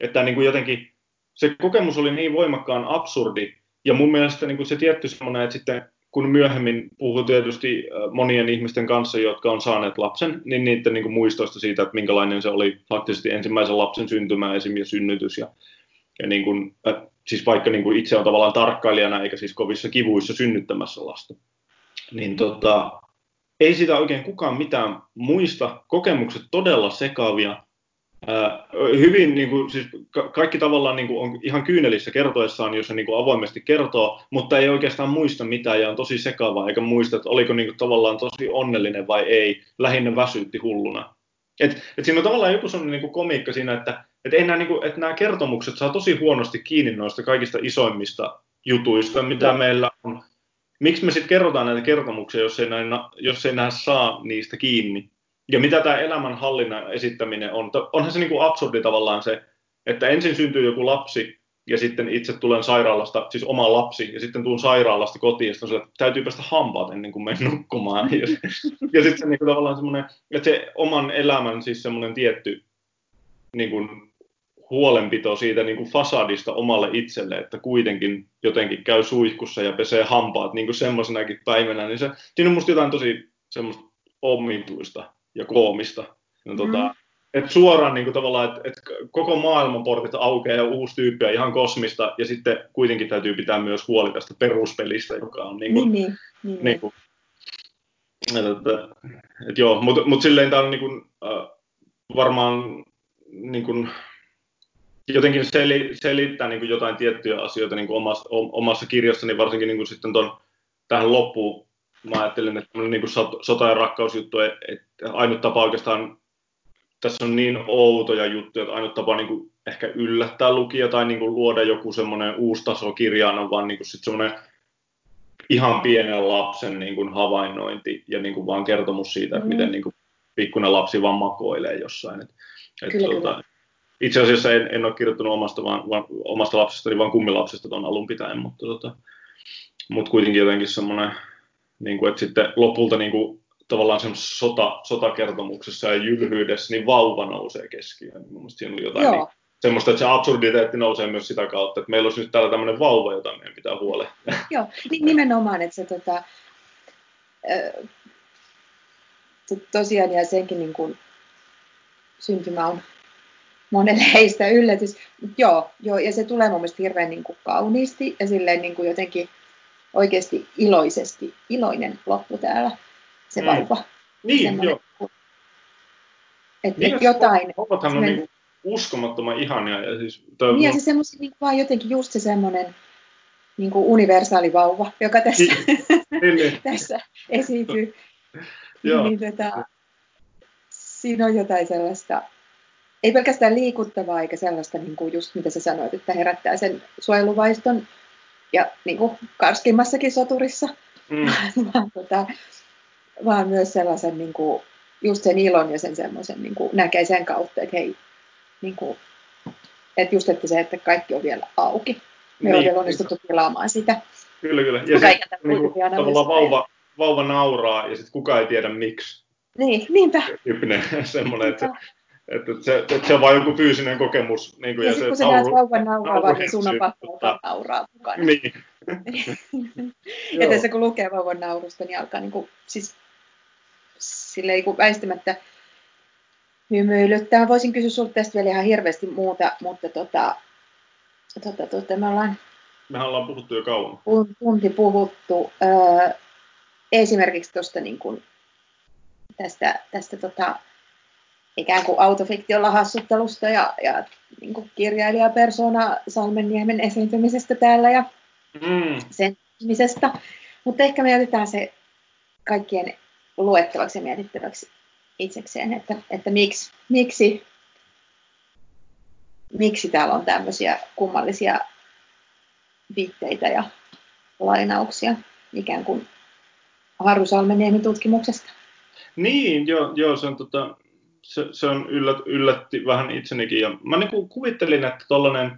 että niin kuin jotenkin se kokemus oli niin voimakkaan absurdi, ja mun mielestä niin kuin se tietty semmoinen, että sitten kun myöhemmin puhuu tietysti äh, monien ihmisten kanssa, jotka on saaneet lapsen, niin niiden niin kuin muistoista siitä, että minkälainen se oli faktisesti ensimmäisen lapsen syntymä ja synnytys. Ja, ja niin kuin, äh, siis vaikka niin kuin itse on tavallaan tarkkailijana eikä siis kovissa kivuissa synnyttämässä lasta. Niin tota, ei sitä oikein kukaan mitään muista. Kokemukset todella sekavia hyvin, niin kuin, siis kaikki tavallaan niin kuin on ihan kyynelissä kertoessaan, jos se niin kuin avoimesti kertoo, mutta ei oikeastaan muista mitään ja on tosi sekava, eikä muista, että oliko niin kuin, tavallaan tosi onnellinen vai ei, lähinnä väsytti hulluna. Et, et siinä on tavallaan joku sellainen niin kuin komiikka siinä, että et ei nämä, niin kuin, että nämä kertomukset saa tosi huonosti kiinni noista kaikista isoimmista jutuista, mitä meillä on. Miksi me sitten kerrotaan näitä kertomuksia, jos ei, näin, jos ei nähdä saa niistä kiinni? Ja mitä tämä elämänhallinnan esittäminen on. Onhan se niin kuin absurdi tavallaan se, että ensin syntyy joku lapsi ja sitten itse tulen sairaalasta, siis oma lapsi, ja sitten tuun sairaalasta kotiin, ja sitten että täytyy päästä hampaat ennen kuin menen nukkumaan. Ja, ja sitten se niin kuin tavallaan semmoinen, että se oman elämän siis semmoinen tietty niin kuin huolenpito siitä niin kuin fasadista omalle itselle, että kuitenkin jotenkin käy suihkussa ja pesee hampaat niin kuin semmoisenakin päivänä, niin se, siinä on musta jotain tosi semmoista omituista ja koomista. No, tota, mm. et suoraan niin kuin tavallaan, että et koko maailman portit aukeaa ja uusi tyyppi on ihan kosmista, ja sitten kuitenkin täytyy pitää myös huoli tästä peruspelistä, joka on niin kuin, niin, niin, niin, kuin, että, että, et joo, mutta mut silleen tämä on niin kuin, äh, varmaan niin kuin, jotenkin seli, selittää niin kuin jotain tiettyjä asioita niin kuin omassa, omassa kirjassani, varsinkin niin kuin sitten ton, tähän loppuun mä ajattelin, että niin kuin sota- ja rakkausjuttu, että ainut tapa oikeastaan, tässä on niin outoja juttuja, että ainut tapa niin kuin ehkä yllättää lukija tai niin kuin luoda joku semmoinen uusi taso kirjaan on vaan niin kuin sit semmoinen ihan pienen lapsen niin kuin havainnointi ja niin kuin vaan kertomus siitä, että mm. miten niin kuin pikkuinen lapsi vaan makoilee jossain. Et, et kyllä, tuota, kyllä. Itse asiassa en, en ole kirjoittanut omasta, vaan, vaan, omasta lapsestani, vaan kummilapsesta tuon alun pitäen, mutta, tota, mutta kuitenkin jotenkin semmoinen niin kuin, että sitten lopulta niin kuin, tavallaan semmoisessa sota, sotakertomuksessa ja jylhyydessä, niin vauva nousee keskiöön. Mielestäni siinä oli jotain niin, semmoista, että se absurditeetti nousee myös sitä kautta, että meillä olisi nyt täällä tämmöinen vauva, jota meidän pitää huolehtia. Joo, nimenomaan, että se tota, tosiaan ja senkin niin kuin, syntymä on monelle heistä yllätys. Joo, joo, ja se tulee mun mielestä hirveän niin kuin, kauniisti ja silleen niin kuin jotenkin oikeasti iloisesti, iloinen loppu täällä, se mm. vauva. Niin, Semmoinen, joo. Että niin, jotain... Vauvathan on niin uskomattoman ihania. Ja siis toi... Niin, ja se semmoinen niin vaan jotenkin just se semmoinen niin kuin universaali vauva, joka tässä, niin, niin. tässä esiintyy. Joo. Niin, tota, siinä on jotain sellaista ei pelkästään liikuttavaa eikä sellaista, niin kuin just mitä sä sanoit, että herättää sen suojeluvaiston ja niin kuin karskimmassakin soturissa, mm. vaan, tota, vaan myös sellaisen niin kuin, just sen ilon ja sen semmoisen niin kuin näkee sen kautta, että hei, niin kuin, että just että se, että kaikki on vielä auki. Me niin, on vielä onnistuttu tilaamaan sitä. Kyllä, kyllä. Ja sitten niin tavallaan vauva, vauva nauraa ja sitten kukaan ei tiedä miksi. Niin, niinpä. Tyyppinen semmoinen, että, että, se, että se on vain joku fyysinen kokemus. Niin kuin, ja, ja sitten kun sä näet vauvan nauraa, niin sun on pakko nauraa mukana. Niin. ja tässä kun lukee vauvan naurusta, niin alkaa niin kuin, siis silleen niin väistämättä hymyilyttää. Voisin kysyä sinulta tästä vielä ihan hirveästi muuta, mutta tota, tota, tota, me ollaan... Mehän ollaan puhuttu jo kauan. Tunti puhuttu. Öö, esimerkiksi tuosta niin kuin, tästä, tästä tota, ikään kuin autofiktiolla hassuttelusta ja, ja niin kuin kirjailijapersona Salmenniemen esiintymisestä täällä ja mm. sen ihmisestä. Mutta ehkä me jätetään se kaikkien luettavaksi ja mietittäväksi itsekseen, että, että miksi, miksi, miksi täällä on tämmöisiä kummallisia viitteitä ja lainauksia ikään kuin Harru Salmeniemen tutkimuksesta. Niin, joo, joo se on, tota, se, se on yllät, yllätti vähän itsenikin. Ja mä niin kuvittelin, että tollainen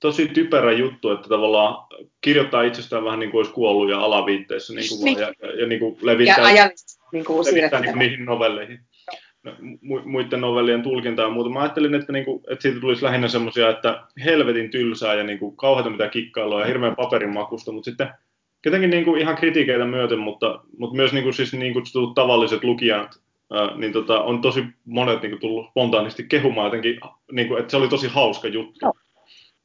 tosi typerä juttu, että tavallaan kirjoittaa itsestään vähän niin kuin olisi kuollut ja alaviitteessä niin kuin niin. ja, ja, ja niin kuin levittää, ja ajallisesti niin kuin levittää niin kuin niihin novelleihin muiden novellien tulkintaa ja muuta. Mä ajattelin, että, niinku, että siitä tulisi lähinnä semmoisia, että helvetin tylsää ja niinku, kauheita mitä kikkailua ja hirveän paperin makusta, mutta sitten jotenkin niinku, ihan kritiikeitä myöten, mutta, mutta myös niinku, siis, niin kutsutut tavalliset lukijat, ää, niin tota, on tosi monet niinku, tullut spontaanisti kehumaan jotenkin, niinku, että se oli tosi hauska juttu. No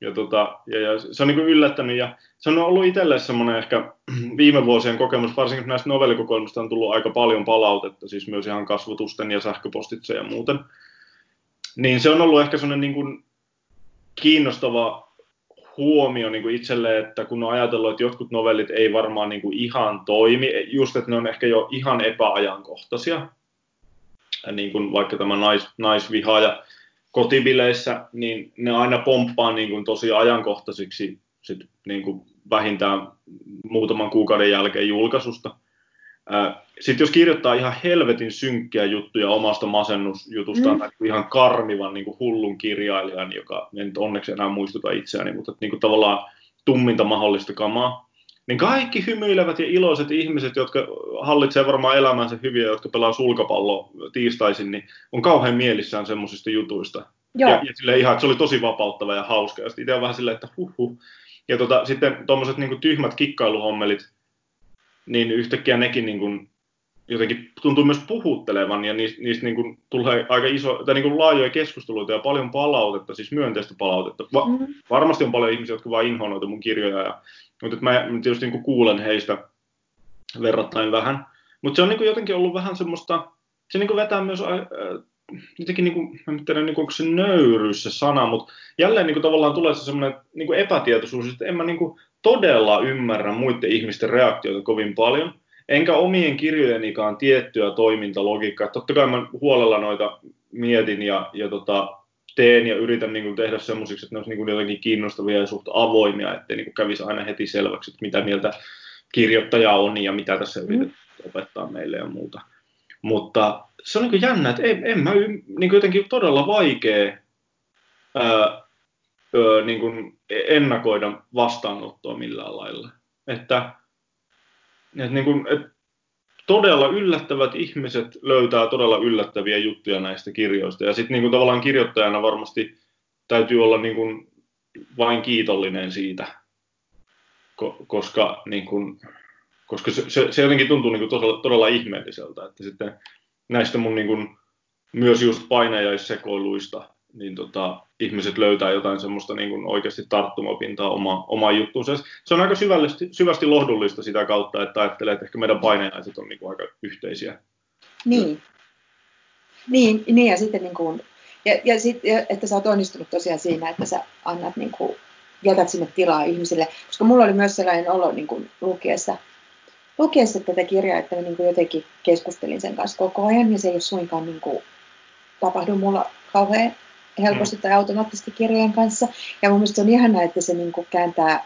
ja, tota, ja, ja se on niin yllättänyt ja se on ollut itselle semmoinen ehkä viime vuosien kokemus, varsinkin näistä novellikokoelmista on tullut aika paljon palautetta, siis myös ihan kasvotusten ja sähköpostitse ja muuten. Niin se on ollut ehkä semmoinen niin kuin kiinnostava huomio niin kuin itselle, että kun on ajatellut, että jotkut novellit ei varmaan niin kuin ihan toimi, just että ne on ehkä jo ihan epäajankohtaisia, niin kuin vaikka tämä nais, naisvihaaja, kotibileissä, niin ne aina pomppaa niin kuin tosi ajankohtaisiksi sit niin kuin vähintään muutaman kuukauden jälkeen julkaisusta. Sitten jos kirjoittaa ihan helvetin synkkiä juttuja omasta masennusjutustaan, mm. tai ihan karmivan niin kuin hullun kirjailijan, joka en onneksi enää muistuta itseäni, mutta niin kuin tavallaan tumminta mahdollista kamaa, niin kaikki hymyilevät ja iloiset ihmiset, jotka hallitsevat varmaan elämänsä hyviä, jotka pelaa sulkapalloa tiistaisin, niin on kauhean mielissään semmoisista jutuista. Joo. Ja, ja sille ihan, että se oli tosi vapauttava ja hauska. Ja sitten itse on vähän silleen, että huh, huh. Ja tota, sitten tuommoiset niin tyhmät kikkailuhommelit, niin yhtäkkiä nekin niin kuin, jotenkin tuntuu myös puhuttelevan ja niistä, niistä niin kuin tulee aika iso, tai niin kuin laajoja keskusteluita ja paljon palautetta, siis myönteistä palautetta. Va- mm. Varmasti on paljon ihmisiä, jotka vain inhoa noita mun kirjoja ja mutta mä tietysti niin kuulen heistä verrattain vähän. Mutta se on niin jotenkin ollut vähän semmoista, se niin vetää myös äh, jotenkin, niin kuin, en tiedä, niin kuin, onko se nöyryys se sana, mutta jälleen niin kuin, tavallaan tulee se semmoinen niin epätietoisuus, että en mä niin kuin, todella ymmärrä muiden ihmisten reaktioita kovin paljon, enkä omien kirjojenikaan tiettyä toimintalogiikkaa. Totta kai mä huolella noita mietin ja, ja tota, teen ja yritän niin kuin tehdä semmoisiksi, että ne olisi niin kuin jotenkin kiinnostavia ja suht avoimia, ettei niin kuin kävisi aina heti selväksi, että mitä mieltä kirjoittaja on ja mitä tässä yritetään opettaa meille ja muuta. Mutta se on niin kuin jännä, että en, en mä niin kuin jotenkin todella vaikea ää, ää, niin kuin ennakoida vastaanottoa millään lailla. Että, että, niin kuin, että todella yllättävät ihmiset löytää todella yllättäviä juttuja näistä kirjoista. Ja sitten niin tavallaan kirjoittajana varmasti täytyy olla niin kuin vain kiitollinen siitä, koska, niin kuin, koska se, se, se jotenkin tuntuu niin kuin todella, todella ihmeelliseltä. Että sitten näistä mun niin kuin, myös just painajaissekoiluista niin tota, ihmiset löytää jotain semmoista niin kuin oikeasti tarttumapintaa oma, oma juttuunsa. Se on aika syvästi, syvästi lohdullista sitä kautta, että ajattelee, että ehkä meidän painajaiset on niin kuin aika yhteisiä. Niin. Niin, niin ja sitten niin kuin, ja, ja sit, että sä oot onnistunut tosiaan siinä, että sä annat niin kuin, jätät sinne tilaa ihmisille. Koska mulla oli myös sellainen olo niin kuin lukiessa, lukiessa tätä kirjaa, että mä niin kuin jotenkin keskustelin sen kanssa koko ajan, ja se ei ole suinkaan niin kuin, tapahdu mulla kauhean helposti tai automaattisesti kirjojen kanssa. Ja mun mielestä se on ihanaa, että se niin kuin kääntää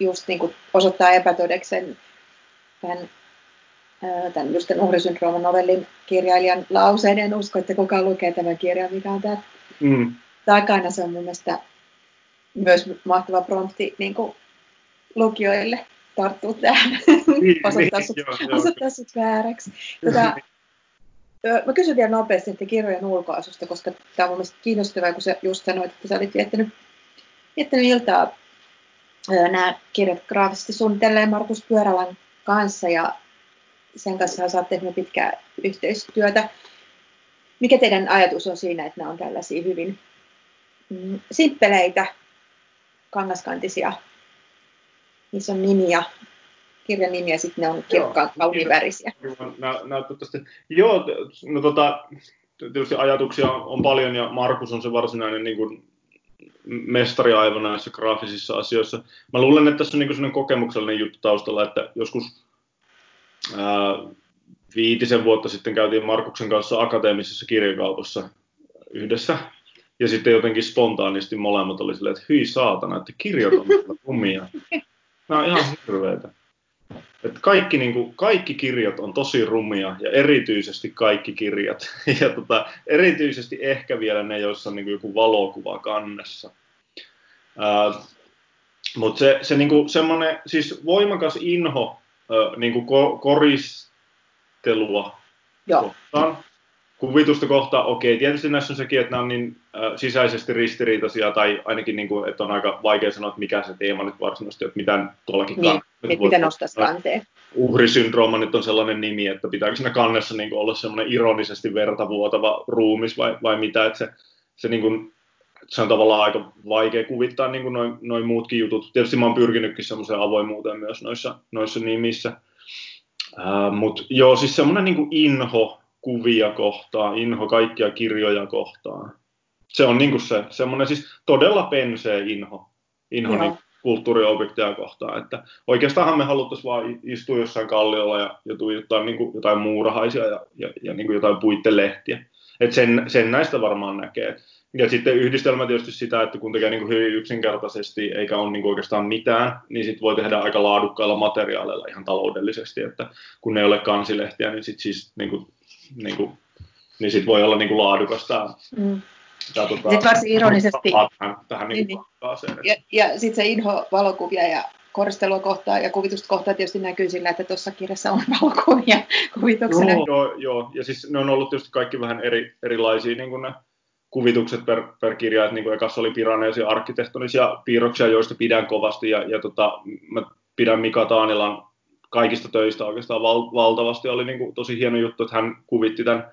just niin kuin osoittaa epätodeksen tämän, tämän just tämän uhrisyndrooman novellin kirjailijan lauseen. En usko, että kukaan lukee tämän kirjan, mikä on tämä mm. takana. Se on mun mielestä myös mahtava prompti niin kuin lukijoille tarttua tähän, niin, osoittaa, niin, sut, joo, osoittaa sut vääräksi. Tota, mä kysyn vielä nopeasti että kirjojen ulkoasusta, koska tämä on mun mielestä kiinnostavaa, kun sä just sanoit, että sä olit viettänyt, viettänyt iltaa nämä kirjat graafisesti suunnitelleen Markus Pyörälän kanssa ja sen kanssa sä oot tehnyt pitkää yhteistyötä. Mikä teidän ajatus on siinä, että nämä on tällaisia hyvin mm, simppeleitä, kangaskantisia niissä on nimiä, kirjan nimi ja sitten ne on kirkkaan kauniivärisiä. Joo, no tota, tietysti ajatuksia on paljon ja Markus on se varsinainen niin kuin, mestari aivan näissä graafisissa asioissa. Mä luulen, että tässä on niin kokemuksellinen juttu taustalla, että joskus ää, viitisen vuotta sitten käytiin Markuksen kanssa akateemisessa kirjakaupassa yhdessä. Ja sitten jotenkin spontaanisti molemmat oli silleen, että hyi saatana, että kirjat on rumia. Nämä on ihan hirveitä. Että kaikki, niin kuin, kaikki kirjat on tosi rumia ja erityisesti kaikki kirjat. Ja tota, erityisesti ehkä vielä ne, joissa on niin kuin joku valokuva kannessa. Mutta se, se niin kuin semmoinen, siis voimakas inho ää, niin kuin ko, koristelua Joo. kohtaan kuvitusta kohtaan, okei, tietysti näissä on sekin, että nämä on niin äh, sisäisesti ristiriitaisia, tai ainakin, niin kuin, että on aika vaikea sanoa, että mikä se teema nyt varsinaisesti, että mitä tuollakin niin, kan- miten nostaisi kanteen. Uhrisyndrooma nyt on sellainen nimi, että pitääkö siinä kannessa niin kuin, olla semmoinen ironisesti vertavuotava ruumis vai, vai mitä, että se, se, niin kuin, se on tavallaan aika vaikea kuvittaa niin kuin noin, noin muutkin jutut. Tietysti mä oon pyrkinytkin semmoiseen avoimuuteen myös noissa, noissa nimissä. Mutta joo, siis semmoinen niin inho kuvia kohtaan, inho kaikkia kirjoja kohtaan. Se on niinku se, semmoinen siis todella pensee inho, inho niin kulttuuriobjekteja kohtaan. Että oikeastaan me haluttaisiin vaan istua jossain kalliolla ja, ja tuijottaa niin jotain muurahaisia ja, ja, ja niin jotain puittelehtiä. Et sen, sen näistä varmaan näkee. Ja sitten yhdistelmä tietysti sitä, että kun tekee niin hyvin yksinkertaisesti eikä ole niin oikeastaan mitään, niin sitten voi tehdä aika laadukkailla materiaaleilla ihan taloudellisesti, että kun ne ei ole kansilehtiä, niin sitten siis niin kuin niin, kuin, niin sit voi olla niin kuin laadukasta. Mm. Tuota, sitten varsin ironisesti. Tähän, tähän niin niin, niin. Ja, ja sitten se inho valokuvia ja koristelua kohtaa ja kuvitusta kohtaa tietysti näkyy sillä, että tuossa kirjassa on valokuvia kuvituksena. Joo, joo, joo, ja siis ne on ollut tietysti kaikki vähän eri, erilaisia niin kuin ne kuvitukset per, per kirja, että niin kuin ekassa oli piraneisia arkkitehtonisia piirroksia, joista pidän kovasti, ja, ja tota, mä pidän Mika Taanilan kaikista töistä oikeastaan val, valtavasti. Oli niin kuin tosi hieno juttu, että hän kuvitti tämän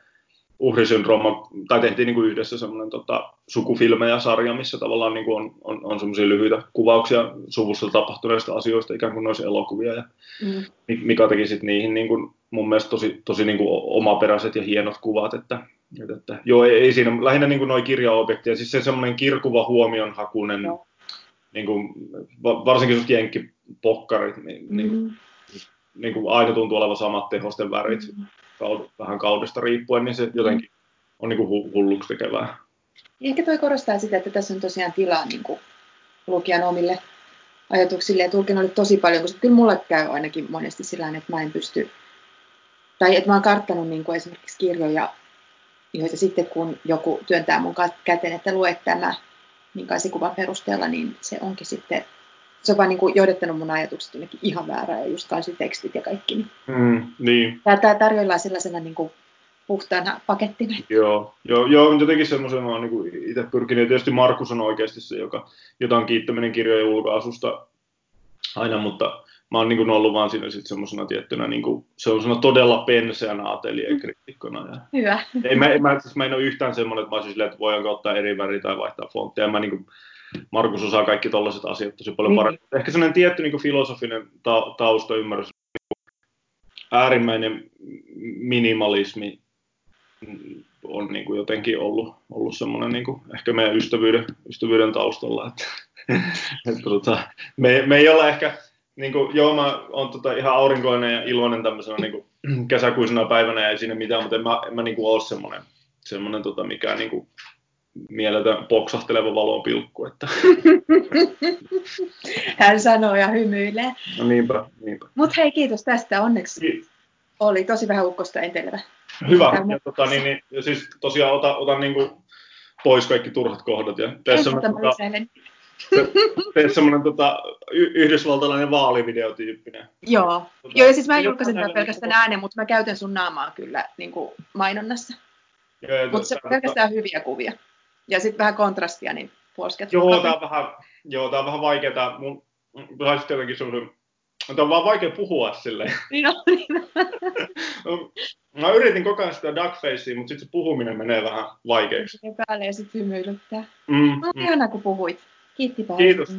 uhrisyndrooman, tai tehtiin niin kuin yhdessä semmoinen tota, sukufilmejä sarja, missä tavallaan niin kuin on, on, on semmoisia lyhyitä kuvauksia suvussa tapahtuneista asioista, ikään kuin noissa elokuvia. Ja mm. Mika teki sitten niihin niin kuin, mun mielestä tosi, tosi niin kuin omaperäiset ja hienot kuvat, että, että, että joo, ei, ei siinä, lähinnä niin kuin noi kirjaobjekteja, siis se semmoinen kirkuva huomionhakunen, no. niin kuin, varsinkin semmoiset jenkkipokkarit, niin, mm. niin niin kuin aina tuntuu olevan samat tehosten värit mm. Kaud, vähän kaudesta riippuen, niin se jotenkin on niin kuin hulluksi tekevää. Ehkä toi korostaa sitä, että tässä on tosiaan tilaa niin kuin lukijan omille ajatuksille ja tulkinnoille tosi paljon, koska kyllä mulle käy ainakin monesti sillä että mä en pysty, tai että mä oon karttanut niin kuin esimerkiksi kirjoja, joita sitten kun joku työntää mun käteen, että lue tämä, niin kuvan perusteella, niin se onkin sitten se on vaan niin kuin johdattanut mun ajatukset jonnekin ihan väärään ja just tekstit ja kaikki. Niin. Mm, niin. Tämä, tämä tarjoillaan sellaisena niin kuin puhtaana pakettina. Joo, joo, joo jotenkin semmoisen mä oon niin itse pyrkinyt. Ja tietysti Markus on oikeasti se, joka, jota on kiittäminen kirjojen ulkoasusta aina, mutta mä oon niin ollut vaan siinä sitten semmoisena tiettynä niin kuin, semmoisena todella penseänä ateljeekriitikkona. Ja Hyvä. Ei, mä, mä, siis mä en ole yhtään semmoinen, että mä olisin silleen, että voidaanko ottaa eri väri tai vaihtaa fonttia. Mä niin kuin, Markus osaa kaikki tällaiset asiat tosi paljon niin. paremmin. Ehkä sellainen tietty niin kuin filosofinen ta- tausta ymmärrys, äärimmäinen minimalismi on niin kuin jotenkin ollut, ollut semmoinen niin kuin ehkä meidän ystävyyden, ystävyyden taustalla. Että, että tota, me, me ei olla ehkä, niin kuin, joo mä oon tota ihan aurinkoinen ja iloinen tämmöisenä niin kuin kesäkuisena päivänä ja ei siinä mitään, mutta en mä, en mä niin kuin ole semmoinen, semmoinen tota, mikä niin kuin, mieletön poksahteleva valopilkku. Että. Hän sanoo ja hymyilee. No niinpä, niinpä. Mutta hei, kiitos tästä. Onneksi Kiitos. oli tosi vähän ukkosta entelevä. Hyvä. Ja, tota, niin, niin, ja siis tosiaan ota, otan niin kuin pois kaikki turhat kohdat. Ja tee semmoinen, tota, tee semmoinen tota, yhdysvaltalainen vaalivideotyyppinen. Joo. Tota, Joo, ja siis mä julkaisen tätä pelkästään niin, äänen, mutta mä käytän sun naamaa kyllä niin kuin mainonnassa. Mutta se on pelkästään hyviä kuvia. Ja sitten vähän kontrastia, niin puosket. Joo, tämä on vähän, joo, tää on vähän vaikeaa. Mun, mun jotenkin sun Tämä on vaan vaikea puhua silleen. Niin on, niin Mä yritin koko ajan sitä duckfacea, mutta sitten se puhuminen menee vähän vaikeaksi. Ja päälle ja sitten hymyilyttää. Mm, no, mm. ihana, kun puhuit. Kiitti paljon. Kiitos.